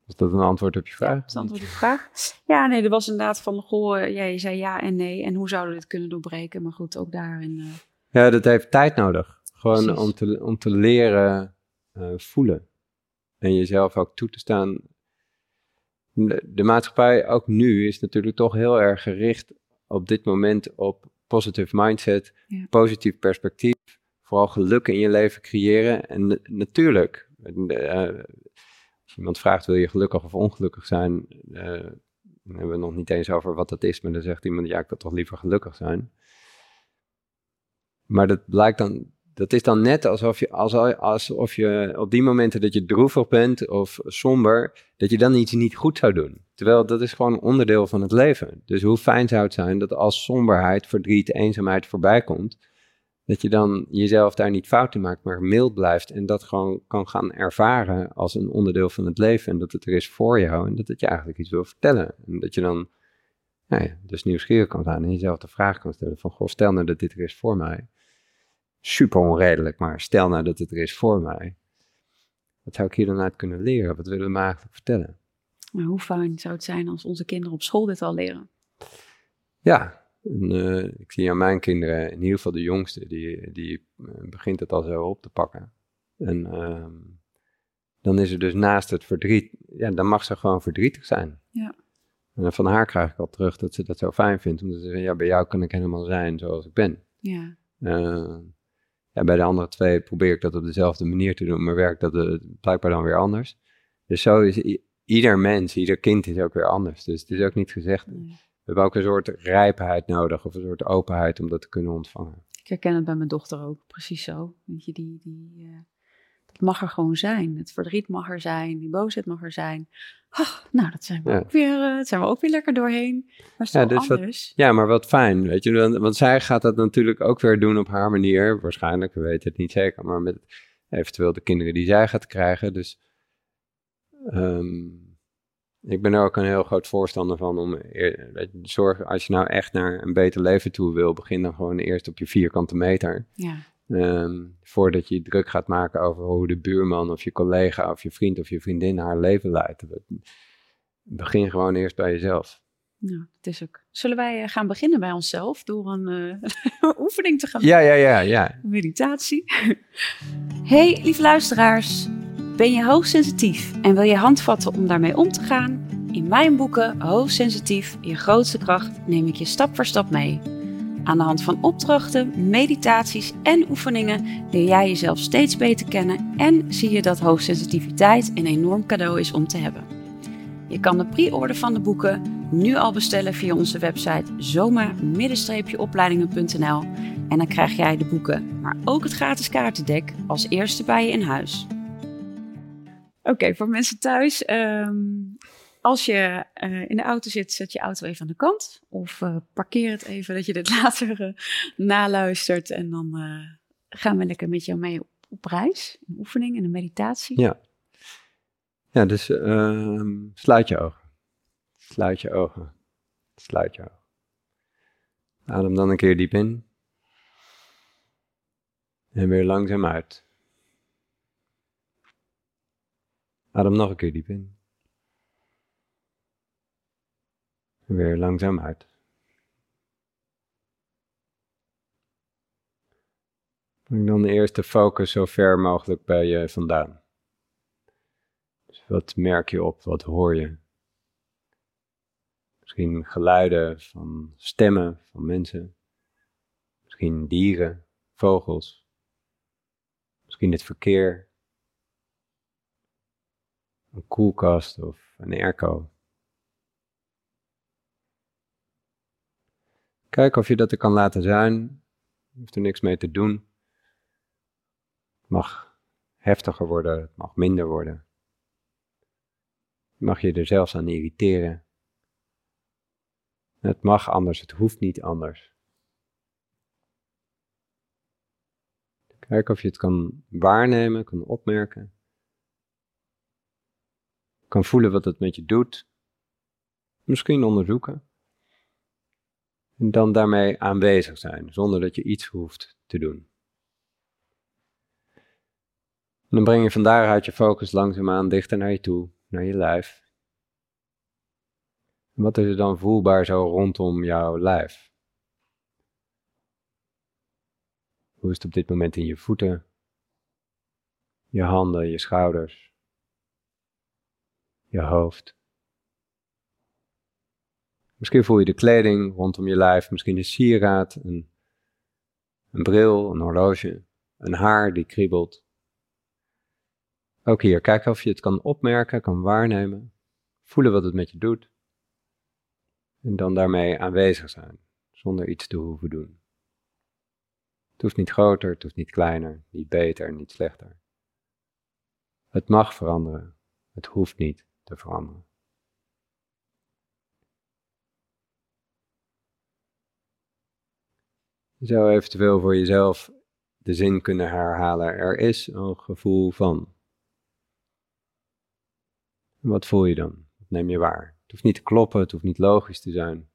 is dat een antwoord op je vraag? Ja, dat is antwoord op je vraag. Ja, nee, er was inderdaad van, goh, ja, je zei ja en nee. En hoe zouden we dit kunnen doorbreken? Maar goed, ook daarin... Uh... Ja, dat heeft tijd nodig. Gewoon om te, om te leren uh, voelen. En jezelf ook toe te staan. De, de, maatschappij, ook nu, is natuurlijk toch heel erg gericht op dit moment op positive mindset, ja. positief perspectief. Vooral geluk in je leven creëren. En natuurlijk, uh, iemand vraagt, wil je gelukkig of ongelukkig zijn? Uh, dan hebben we nog niet eens over wat dat is. Maar dan zegt iemand, ja, ik wil toch liever gelukkig zijn. Maar dat blijkt dan dat is dan net alsof je, alsof je op die momenten dat je droevig bent of somber, dat je dan iets niet goed zou doen. Terwijl dat is gewoon onderdeel van het leven. Dus hoe fijn zou het zijn dat als somberheid, verdriet, eenzaamheid voorbij komt, dat je dan jezelf daar niet fout in maakt, maar mild blijft en dat gewoon kan gaan ervaren als een onderdeel van het leven en dat het er is voor jou en dat het je eigenlijk iets wil vertellen. En dat je dan nou ja, dus nieuwsgierig kan zijn en jezelf de vraag kan stellen van, goh, stel nou dat dit er is voor mij super onredelijk, maar stel nou dat het er is voor mij. Wat zou ik hier dan uit kunnen leren? Wat willen we me eigenlijk vertellen? Maar hoe fijn zou het zijn als onze kinderen op school dit al leren? Ja, en, uh, ik zie aan mijn kinderen, in ieder geval de jongste, die, die uh, begint het al zo op te pakken. En uh, dan is er dus naast het verdriet, ja, dan mag ze gewoon verdrietig zijn. Ja. En van haar krijg ik al terug dat ze dat zo fijn vindt, omdat ze zeggen, ja, bij jou kan ik helemaal zijn zoals ik ben. Ja. Uh, ja, bij de andere twee probeer ik dat op dezelfde manier te doen, maar werkt dat uh, blijkbaar dan weer anders. Dus zo is ieder mens, ieder kind is ook weer anders. Dus het is ook niet gezegd. Nee. We hebben ook een soort rijpheid nodig of een soort openheid om dat te kunnen ontvangen. Ik herken het bij mijn dochter ook, precies zo. Weet je, die, die, uh, dat mag er gewoon zijn. Het verdriet mag er zijn, die boosheid mag er zijn. Ach, nou, dat zijn we, ja. ook weer, uh, zijn we ook weer lekker doorheen. Maar ja, dus anders. Wat, ja, maar wat fijn, weet je. Want zij gaat dat natuurlijk ook weer doen op haar manier. Waarschijnlijk, we weten het niet zeker. Maar met eventueel de kinderen die zij gaat krijgen. Dus um, ik ben er ook een heel groot voorstander van om zorg, als je nou echt naar een beter leven toe wil, begin dan gewoon eerst op je vierkante meter. Ja. Um, voordat je je druk gaat maken over hoe de buurman of je collega of je vriend of je vriendin haar leven leidt. Begin gewoon eerst bij jezelf. Nou, dat is ook. Zullen wij gaan beginnen bij onszelf door een uh, oefening te gaan doen? Ja, ja, ja, ja. Meditatie. hey, lieve luisteraars. Ben je hoogsensitief en wil je handvatten om daarmee om te gaan? In mijn boeken Hoogsensitief, je grootste kracht, neem ik je stap voor stap mee. Aan de hand van opdrachten, meditaties en oefeningen leer jij jezelf steeds beter kennen en zie je dat hoogsensitiviteit een enorm cadeau is om te hebben. Je kan de pre-order van de boeken nu al bestellen via onze website zoma-opleidingen.nl en dan krijg jij de boeken, maar ook het gratis kaartendek als eerste bij je in huis. Oké, voor mensen thuis, um, als je uh, in de auto zit, zet je auto even aan de kant. Of uh, parkeer het even, dat je dit later uh, naluistert. En dan gaan we lekker met jou mee op, op reis. Een oefening en een meditatie. Ja. Ja, dus ehm, sluit je ogen. Sluit je ogen. Sluit je ogen. Adem dan een keer diep in. En weer langzaam uit. Adem nog een keer diep in. Weer langzaam uit. Breng dan eerst de focus zo ver mogelijk bij je vandaan. Dus wat merk je op, wat hoor je? Misschien geluiden van stemmen van mensen. Misschien dieren, vogels. Misschien het verkeer. Een koelkast of een airco. Kijk of je dat er kan laten zijn. Je hoeft er niks mee te doen. Het mag heftiger worden, het mag minder worden. Mag je er zelfs aan irriteren. Het mag anders, het hoeft niet anders. Kijk of je het kan waarnemen, kan opmerken. Kan voelen wat het met je doet. Misschien onderzoeken. En dan daarmee aanwezig zijn, zonder dat je iets hoeft te doen. En dan breng je van daaruit je focus langzaamaan dichter naar je toe, naar je lijf. En wat is er dan voelbaar zo rondom jouw lijf? Hoe is het op dit moment in je voeten, je handen, je schouders, hoofd? Misschien voel je de kleding rondom je lijf, misschien een sieraad, een, een bril, een horloge, een haar die kriebelt. Ook hier, kijk of je het kan opmerken, kan waarnemen, voelen wat het met je doet. En dan daarmee aanwezig zijn, zonder iets te hoeven doen. Het hoeft niet groter, het hoeft niet kleiner, niet beter, niet slechter. Het mag veranderen, het hoeft niet te veranderen. Je zou eventueel voor jezelf de zin kunnen herhalen. Er is een gevoel van. En wat voel je dan? Wat neem je waar? Het hoeft niet te kloppen, het hoeft niet logisch te zijn.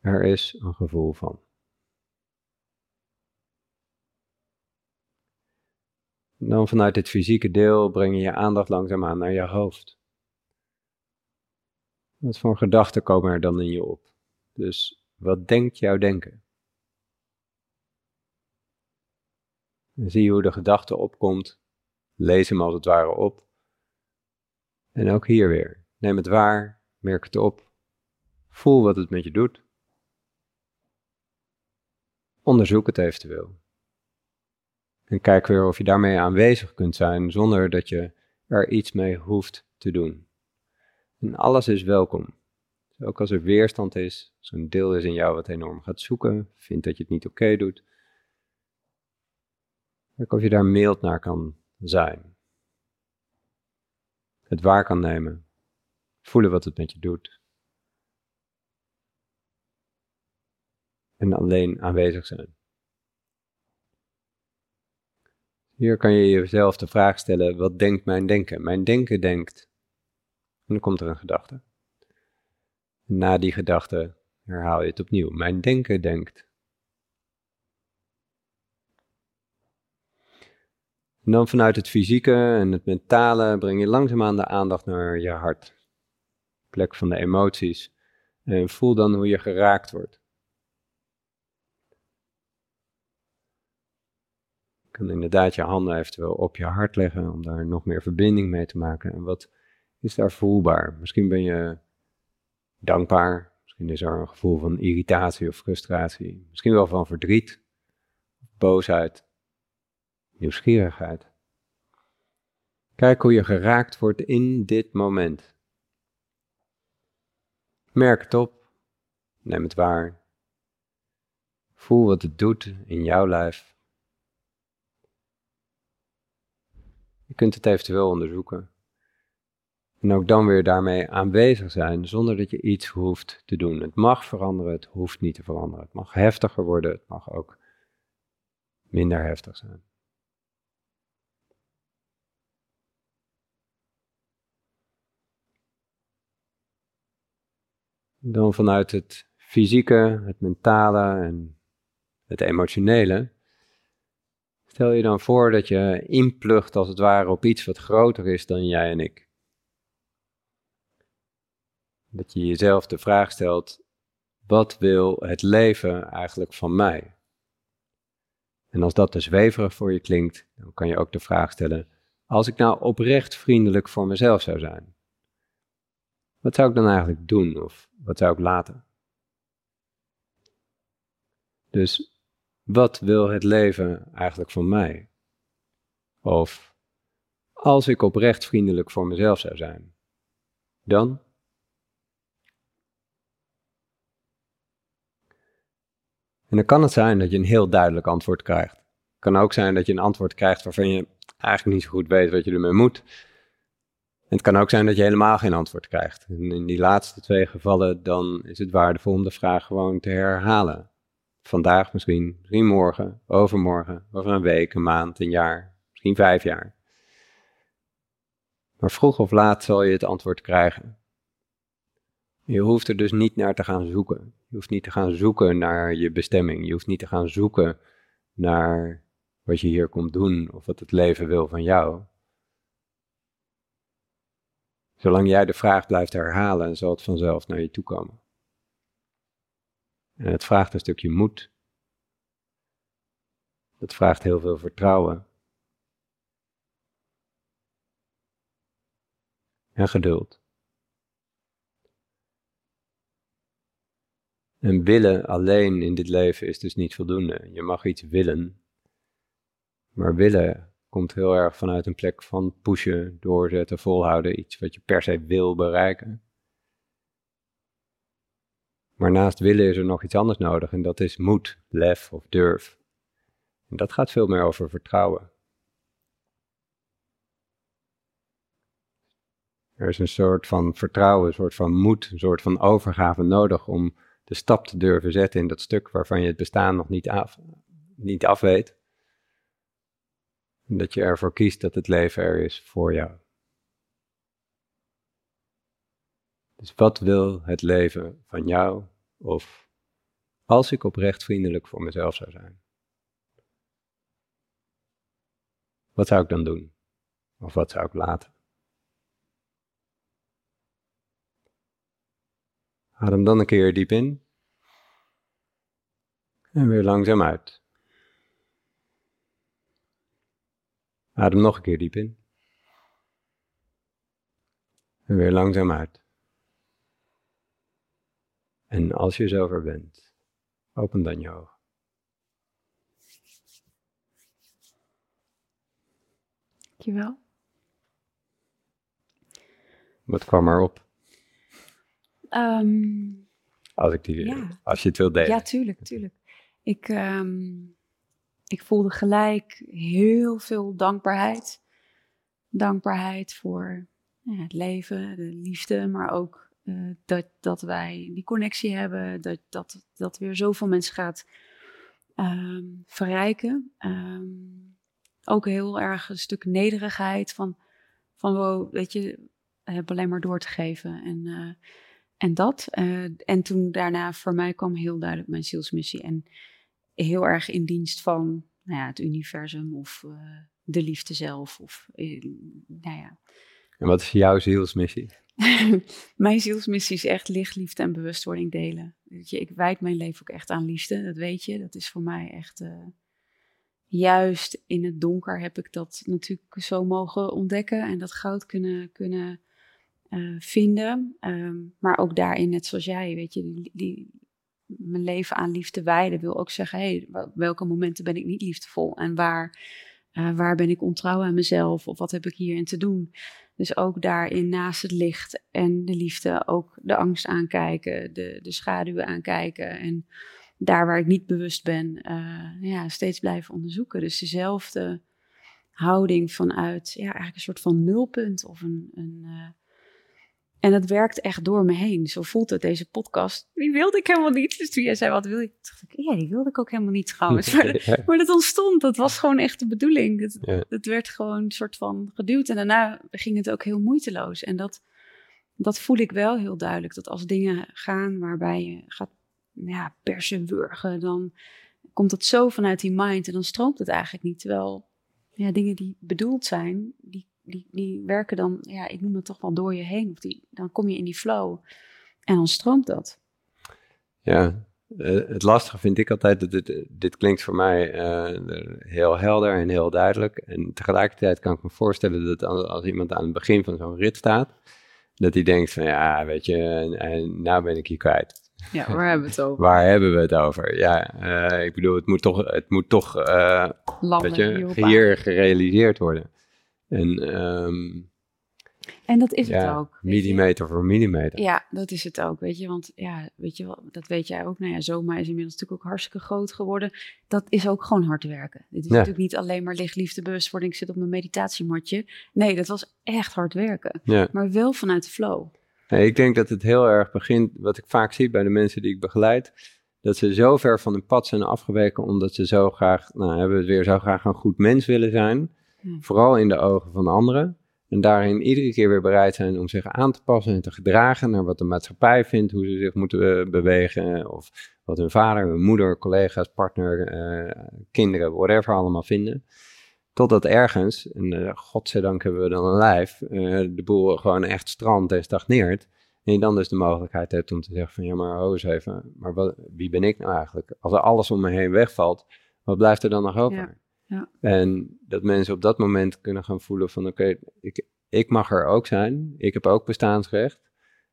Er is een gevoel van. Dan vanuit het fysieke deel breng je je aandacht langzaamaan naar je hoofd. Wat voor gedachten komen er dan in je op? Dus wat denkt jouw denken? En zie hoe de gedachte opkomt. Lees hem als het ware op. En ook hier weer. Neem het waar, merk het op. Voel wat het met je doet. Onderzoek het eventueel. En kijk weer of je daarmee aanwezig kunt zijn zonder dat je er iets mee hoeft te doen. En alles is welkom. ook als er weerstand is, zo'n deel is in jou wat enorm gaat zoeken, vindt dat je het niet oké doet, Kijk of je daar mild naar kan zijn. Het waar kan nemen. Voelen wat het met je doet. En alleen aanwezig zijn. Hier kan je jezelf de vraag stellen: wat denkt mijn denken? Mijn denken denkt. En dan komt er een gedachte. Na die gedachte herhaal je het opnieuw. Mijn denken denkt. En dan vanuit het fysieke en het mentale breng je langzaamaan de aandacht naar je hart. Plek van de emoties. En voel dan hoe je geraakt wordt. Kan inderdaad je handen eventueel op je hart leggen om daar nog meer verbinding mee te maken. En wat is daar voelbaar? Misschien ben je dankbaar. Misschien is er een gevoel van irritatie of frustratie. Misschien wel van verdriet, boosheid nieuwsgierigheid. Kijk hoe je geraakt wordt in dit moment. Merk het op, neem het waar. Voel wat het doet in jouw lijf. Je kunt het eventueel onderzoeken. En ook dan weer daarmee aanwezig zijn zonder dat je iets hoeft te doen. Het mag veranderen, het hoeft niet te veranderen. Het mag heftiger worden, het mag ook minder heftig zijn. dan vanuit het fysieke, het mentale en het emotionele. Stel je dan voor dat je inplucht als het ware op iets wat groter is dan jij en ik. Dat je jezelf de vraag stelt, wat wil het leven eigenlijk van mij? En als dat te zweverig voor je klinkt, dan kan je ook de vraag stellen, als ik nou oprecht vriendelijk voor mezelf zou zijn, wat zou ik dan eigenlijk doen of wat zou ik laten? Dus wat wil het leven eigenlijk van mij? Of als ik oprecht vriendelijk voor mezelf zou zijn, dan? En dan kan het zijn dat je een heel duidelijk antwoord krijgt. Het kan ook zijn dat je een antwoord krijgt waarvan je eigenlijk niet zo goed weet wat je ermee moet. En het kan ook zijn dat je helemaal geen antwoord krijgt. En in die laatste twee gevallen, dan is het waardevol om de vraag gewoon te herhalen. Vandaag misschien, misschien morgen, overmorgen, over een week, een maand, een jaar, misschien vijf jaar. Maar vroeg of laat zal je het antwoord krijgen. Je hoeft er dus niet naar te gaan zoeken. Je hoeft niet te gaan zoeken naar je bestemming. Je hoeft niet te gaan zoeken naar wat je hier komt doen of wat het leven wil van jou. Zolang jij de vraag blijft herhalen, zal het vanzelf naar je toe komen. En het vraagt een stukje moed. Het vraagt heel veel vertrouwen. En geduld. En willen alleen in dit leven is dus niet voldoende. Je mag iets willen, maar willen komt heel erg vanuit een plek van pushen, doorzetten, volhouden, iets wat je per se wil bereiken. Maar naast willen is er nog iets anders nodig en dat is moed, lef of durf. En dat gaat veel meer over vertrouwen. Er is een soort van vertrouwen, een soort van moed, een soort van overgave nodig om de stap te durven zetten in dat stuk waarvan je het bestaan nog niet af, niet af weet. Dat je ervoor kiest dat het leven er is voor jou. Dus wat wil het leven van jou? Of als ik oprecht vriendelijk voor mezelf zou zijn? Wat zou ik dan doen? Of wat zou ik laten? Adem dan een keer diep in. En weer langzaam uit. Adem nog een keer diep in. En weer langzaam uit. En als je zover bent, open dan je ogen. Dankjewel. Wat kwam erop? Um, als, ik die, ja. als je het wilt delen. Ja, tuurlijk, tuurlijk. Ik, um, ik voelde gelijk heel veel dankbaarheid. Dankbaarheid voor ja, het leven, de liefde, maar ook uh, dat, dat wij die connectie hebben, dat, dat, dat weer zoveel mensen gaat um, verrijken. Um, ook heel erg een stuk nederigheid van, van wow, weet je, heb alleen maar door te geven. En, uh, en dat. Uh, en toen daarna voor mij kwam heel duidelijk mijn zielsmissie. En heel erg in dienst van nou ja, het universum of de liefde zelf. Of, nou ja. En wat is jouw zielsmissie? mijn zielsmissie is echt licht, liefde en bewustwording delen. Weet je, ik wijd mijn leven ook echt aan liefde, dat weet je. Dat is voor mij echt... Uh, juist in het donker heb ik dat natuurlijk zo mogen ontdekken en dat goud kunnen, kunnen uh, vinden. Um, maar ook daarin, net zoals jij, weet je, die, die, mijn leven aan liefde wijden wil ook zeggen, hey, welke momenten ben ik niet liefdevol en waar, uh, waar ben ik ontrouw aan mezelf of wat heb ik hierin te doen. Dus ook daarin naast het licht en de liefde ook de angst aankijken, de, de schaduwen aankijken en daar waar ik niet bewust ben, uh, ja, steeds blijven onderzoeken. Dus dezelfde houding vanuit ja, eigenlijk een soort van nulpunt of een, een uh, en dat werkt echt door me heen. Zo voelt het, deze podcast. Die wilde ik helemaal niet. Dus toen jij zei, wat wil je? dacht ik, ja, die wilde ik ook helemaal niet trouwens. Maar, maar dat ontstond, dat was gewoon echt de bedoeling. Het, ja. het werd gewoon een soort van geduwd. En daarna ging het ook heel moeiteloos. En dat, dat voel ik wel heel duidelijk. Dat als dingen gaan waarbij je gaat ja, persen, wurgen, dan komt het zo vanuit die mind. En dan stroomt het eigenlijk niet. Terwijl ja, dingen die bedoeld zijn, die die, die werken dan, ja, ik noem het toch wel door je heen. Of die, dan kom je in die flow en dan stroomt dat. Ja, uh, het lastige vind ik altijd, dat dit, dit klinkt voor mij uh, heel helder en heel duidelijk. En tegelijkertijd kan ik me voorstellen dat als, als iemand aan het begin van zo'n rit staat, Dat hij denkt van ja, weet je, en, en nou ben ik hier kwijt. Ja, waar hebben we het over? Waar hebben we het over? Ja, eh, ik bedoel, het moet toch, het moet toch uh, Landen weet je, hier gerealiseerd worden. En, ehm, En dat is ja, het ook. millimeter voor millimeter. Ja, dat is het ook, weet je. Want ja, weet je wel, dat weet jij ook. Nou ja, Zoma is inmiddels natuurlijk ook hartstikke groot geworden. Dat is ook gewoon hard werken. Dit is Ja. natuurlijk niet alleen maar licht, liefde, bewustwording. Ik zit op mijn meditatiematje. Nee, dat was echt hard werken. Ja. Maar wel vanuit de flow. Nee, ik denk dat het heel erg begint, wat ik vaak zie bij de mensen die ik begeleid, dat ze zo ver van hun pad zijn afgeweken omdat ze zo graag, nou hebben we het weer, zo graag een goed mens willen zijn. Ja. Vooral in de ogen van anderen. En daarin iedere keer weer bereid zijn om zich aan te passen en te gedragen naar wat de maatschappij vindt, hoe ze zich moeten eh, bewegen. Of wat hun vader, hun moeder, collega's, partner, eh, kinderen, whatever allemaal vinden. Totdat ergens, en eh, godzijdank hebben we dan een lijf, eh, de boel gewoon echt strandt en stagneert. En je dan dus de mogelijkheid hebt om te zeggen van ja maar ho eens even, maar wat, wie ben ik nou eigenlijk? Als er alles om me heen wegvalt, wat blijft er dan nog over? Ja, ja. En dat mensen op dat moment kunnen gaan voelen van oké, ik, ik mag er ook zijn, ik heb ook bestaansrecht.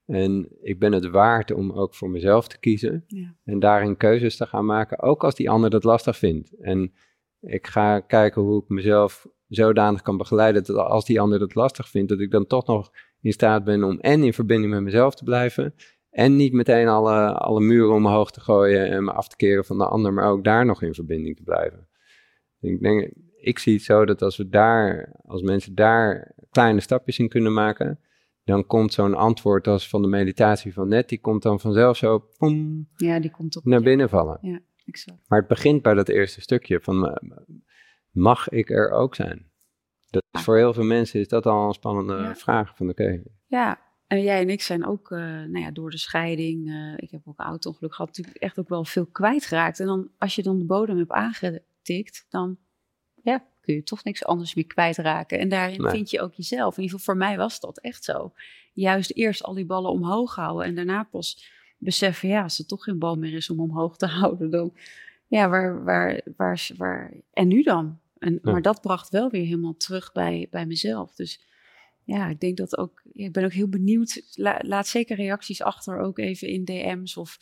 En ik ben het waard om ook voor mezelf te kiezen. Ja. En daarin keuzes te gaan maken, ook als die ander dat lastig vindt. En ik ga kijken hoe ik mezelf zodanig kan begeleiden dat als die ander dat lastig vindt, dat ik dan toch nog in staat ben om en in verbinding met mezelf te blijven. En niet meteen alle, alle muren omhoog te gooien en me af te keren van de ander, maar ook daar nog in verbinding te blijven. Ik denk, ik zie het zo dat als we daar, als mensen daar kleine stapjes in kunnen maken, dan komt zo'n antwoord als van de meditatie van net, die komt dan vanzelf zo poem, ja, die komt op. naar binnen vallen. Ja, exact. Maar het begint bij dat eerste stukje van mag ik er ook zijn? Dat is voor heel veel mensen is dat al een spannende Ja. vraag van oké, Ja, en jij en ik zijn ook, eh, nou ja, door de scheiding, eh, ik heb ook een auto-ongeluk gehad, natuurlijk echt ook wel veel kwijtgeraakt. En dan, als je dan de bodem hebt aangetikt, dan ja, kun je toch niks anders meer kwijtraken. En daarin Nee. vind je ook jezelf. In ieder geval voor mij was dat echt zo. Juist eerst al die ballen omhoog houden en daarna pas beseffen, ja, als er toch geen bal meer is om omhoog te houden, dan, ja, waar, waar, waar, waar en nu dan? En, Ja. Maar dat bracht wel weer helemaal terug bij, bij mezelf. Dus ja, ik denk dat ook. Ik ben ook heel benieuwd. La- laat zeker reacties achter, ook even in DM's of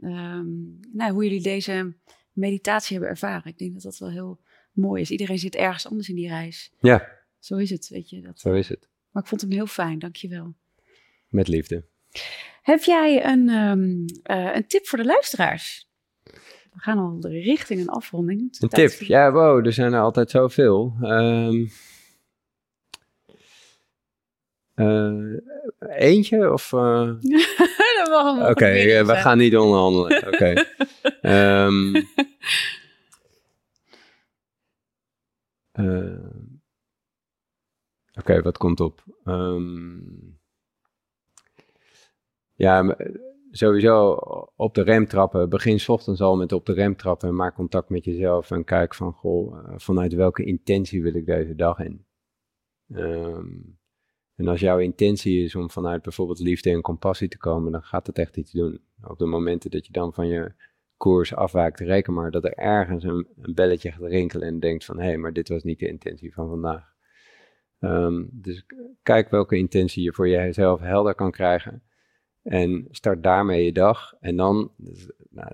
ehm, nou, hoe jullie deze meditatie hebben ervaren. Ik denk dat dat wel heel mooi is. Iedereen zit ergens anders in die reis. ja, Zo is het, weet je. Dat. zo is het. Maar ik vond hem heel fijn, dankjewel. Met liefde. Heb jij een, ehm, eh, een tip voor de luisteraars? We gaan al richting een afronding. Een tip. voor- Ja, wow, er zijn er altijd zoveel. Ehm eh, eentje of... eh, dat mag hem Oké, eh, we gaan niet onderhandelen. Oké. Ehm, eh, Oké, wat komt op? Ehm, ja, sowieso op de rem trappen. Begin ochtends al met op de rem trappen en maak contact met jezelf en kijk van, goh, eh, vanuit welke intentie wil ik deze dag in? Ehm, en als jouw intentie is om vanuit bijvoorbeeld liefde en compassie te komen, dan gaat het echt iets doen. Op de momenten dat je dan van je koers afwaakt, reken maar dat er ergens een, belletje gaat rinkelen en denkt van, hé, hey, maar dit was niet de intentie van vandaag. Ehm, dus kijk welke intentie je voor jezelf helder kan krijgen. En start daarmee je dag. En dan, dus, nou,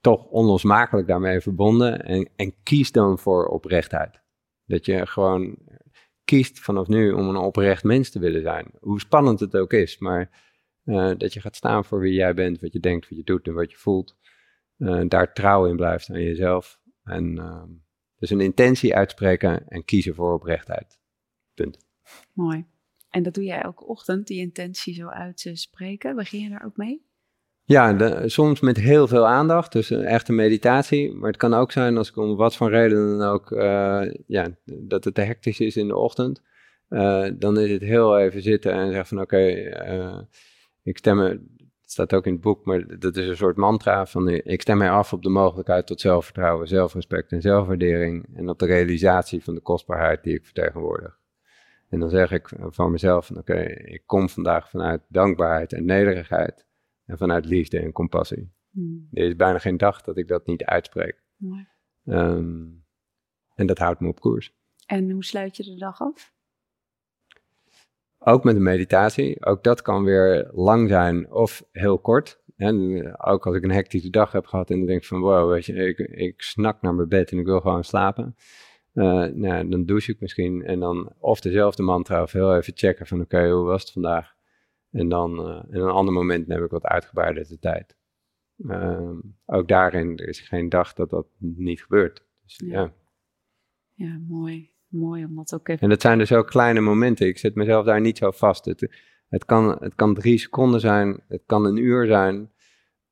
toch onlosmakelijk daarmee verbonden. En, en kies dan voor oprechtheid. Dat je gewoon kiest vanaf nu om een oprecht mens te willen zijn. Hoe spannend het ook is, maar eh, dat je gaat staan voor wie jij bent, wat je denkt, wat je doet en wat je voelt. Eh, daar trouw in blijft aan jezelf. En ehm, dus een intentie uitspreken en kiezen voor oprechtheid. Punt. Mooi. En dat doe jij elke ochtend, die intentie zo uitspreken. Begin je daar ook mee? Ja, soms met heel veel aandacht, dus een echte meditatie. Maar het kan ook zijn als ik om wat voor reden dan ook, eh, ja, dat het te hectisch is in de ochtend. Eh, dan is het heel even zitten en zeggen van oké, eh, ik stem me, het staat ook in het boek, maar dat is een soort mantra van ik stem mij af op de mogelijkheid tot zelfvertrouwen, zelfrespect en zelfwaardering. En op de realisatie van de kostbaarheid die ik vertegenwoordig. En dan zeg ik van mezelf van oké, ik kom vandaag vanuit dankbaarheid en nederigheid. En vanuit liefde en compassie. Hmm, Er is bijna geen dag dat ik dat niet uitspreek. mooi. Ehm, en dat houdt me op koers. En hoe sluit je de dag af? ook met de meditatie, ook dat kan weer lang zijn of heel kort. En ook als ik een hectische dag heb gehad en dan denk ik van wow, weet je, ik, ik snak naar mijn bed en ik wil gewoon slapen. Uh, nou, dan douche ik misschien en dan of dezelfde mantra of heel even checken van oké, hoe was het vandaag? En dan uh, in een ander moment neem ik wat uitgebreider de tijd. Uh, ook daarin, er is geen dag dat dat niet gebeurt. Dus, ja. ja. ja. mooi. Mooi om dat ook even... En dat zijn dus ook kleine momenten. Ik zet mezelf daar niet zo vast. Het, het, kan, het kan drie seconden zijn, het kan een uur zijn,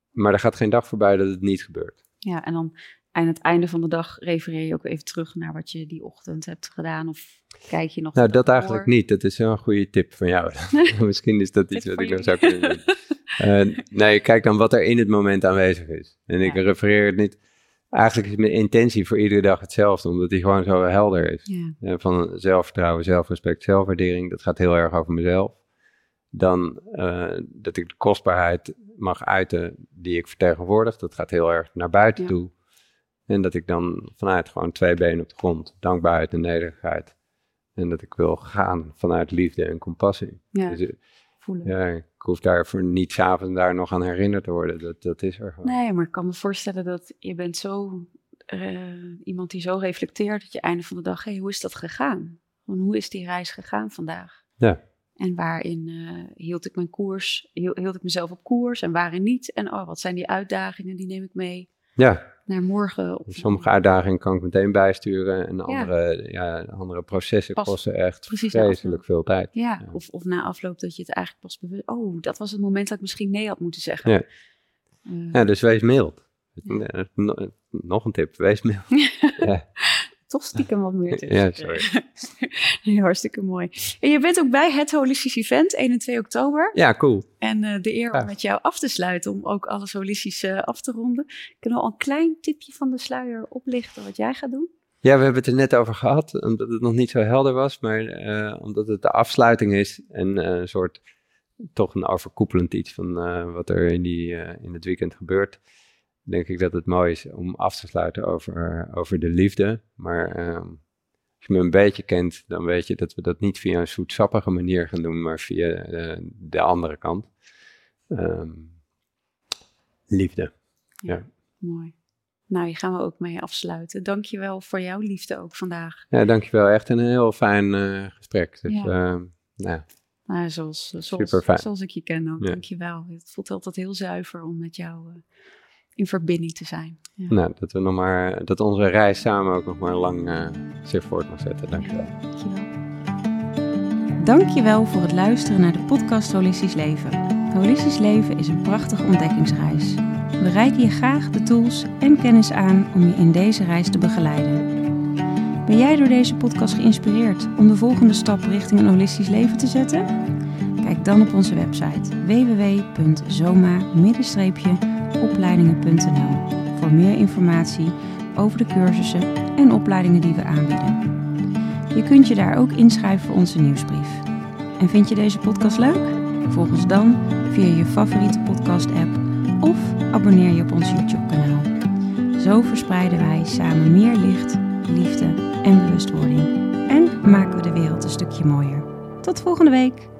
maar er gaat geen dag voorbij dat het niet gebeurt. Ja, en dan aan het einde van de dag refereer je ook even terug naar wat je die ochtend hebt gedaan? Of kijk je nog? Nou, dat eigenlijk niet. Dat is wel een goede tip van jou. Misschien is dat iets wat ik nog zou kunnen doen. Uh, nee, kijk dan wat er in het moment aanwezig is. En ik refereer het niet. Eigenlijk is mijn intentie voor iedere dag hetzelfde, omdat die gewoon zo helder is. Ja. van zelfvertrouwen, zelfrespect, zelfwaardering, dat gaat heel erg over mezelf. Dan uh, dat ik de kostbaarheid mag uiten die ik vertegenwoordig, dat gaat heel erg naar buiten toe. En dat ik dan vanuit gewoon twee benen op de grond, dankbaarheid en nederigheid. En dat ik wil gaan vanuit liefde en compassie. Ja, dus, eh, voelen. Ja, ik hoef daarvoor niet s'avonds daar nog aan herinnerd te worden. Dat, dat is er gewoon. Nee, maar ik kan me voorstellen dat je bent zo uh, iemand die zo reflecteert dat je einde van de dag, hé, hey, hoe is dat gegaan? hoe is die reis gegaan vandaag? Ja. En waarin uh, hield ik mijn koers, hield, hield ik mezelf op koers en waarin niet? En oh, wat zijn die uitdagingen, die neem ik mee? Ja. Naar morgen. Sommige uitdagingen kan ik meteen bijsturen. En andere, ja. andere processen kosten echt vreselijk veel tijd. Ja, ja, Of, of na afloop dat je het eigenlijk pas bewust... Oh, dat was het moment dat ik misschien nee had moeten zeggen. Ja, uh, ja dus wees mild. Nog een tip, wees mild. ja toch stiekem wat meer tussen. Ja, sorry. hartstikke mooi. En je bent ook bij het Holistisch Event, 1 en 2 oktober. Ja, cool. En uh, de eer om met jou af te sluiten, om ook alles holistisch uh, af te ronden. Kunnen we al een klein tipje van de sluier oplichten wat jij gaat doen? Ja, we hebben het er net over gehad, omdat het nog niet zo helder was, maar uh, omdat het de afsluiting is en een soort, toch een overkoepelend iets van wat er in, die, in het weekend gebeurt denk ik dat het mooi is om af te sluiten over, over de liefde. Maar um, als je me een beetje kent, dan weet je dat we dat niet via een zoetsappige manier gaan doen, maar via de, de andere kant. Um, liefde. Ja, ja, Mooi. Nou, hier gaan we ook mee afsluiten. Dankjewel voor jouw liefde ook vandaag. Ja, dankjewel. Echt een heel fijn uh, gesprek. Dus, ja. Uh, nou, nou, zoals, zoals, zoals ik je ken ook. Ja. Dankjewel. Het voelt altijd heel zuiver om met jou uh, in verbinding te zijn. Ja. Nou, dat, we nog maar, dat onze reis samen ook nog maar lang uh, zich voort mag zetten. Dank je wel. Dankjewel. Dankjewel voor het luisteren naar de podcast Holistisch Leven. Holistisch Leven is een prachtige ontdekkingsreis. We reiken je graag de tools en kennis aan om je in deze reis te begeleiden. Ben jij door deze podcast geïnspireerd om de volgende stap richting een holistisch leven te zetten? Kijk dan op onze website www.zoma-.nl opleidingen.nl voor meer informatie over de cursussen en opleidingen die we aanbieden. Je kunt je daar ook inschrijven voor onze nieuwsbrief. En vind je deze podcast leuk? Volg ons dan via je favoriete podcast-app of abonneer je op ons YouTube-kanaal. Zo verspreiden wij samen meer licht, liefde en bewustwording en maken we de wereld een stukje mooier. Tot volgende week!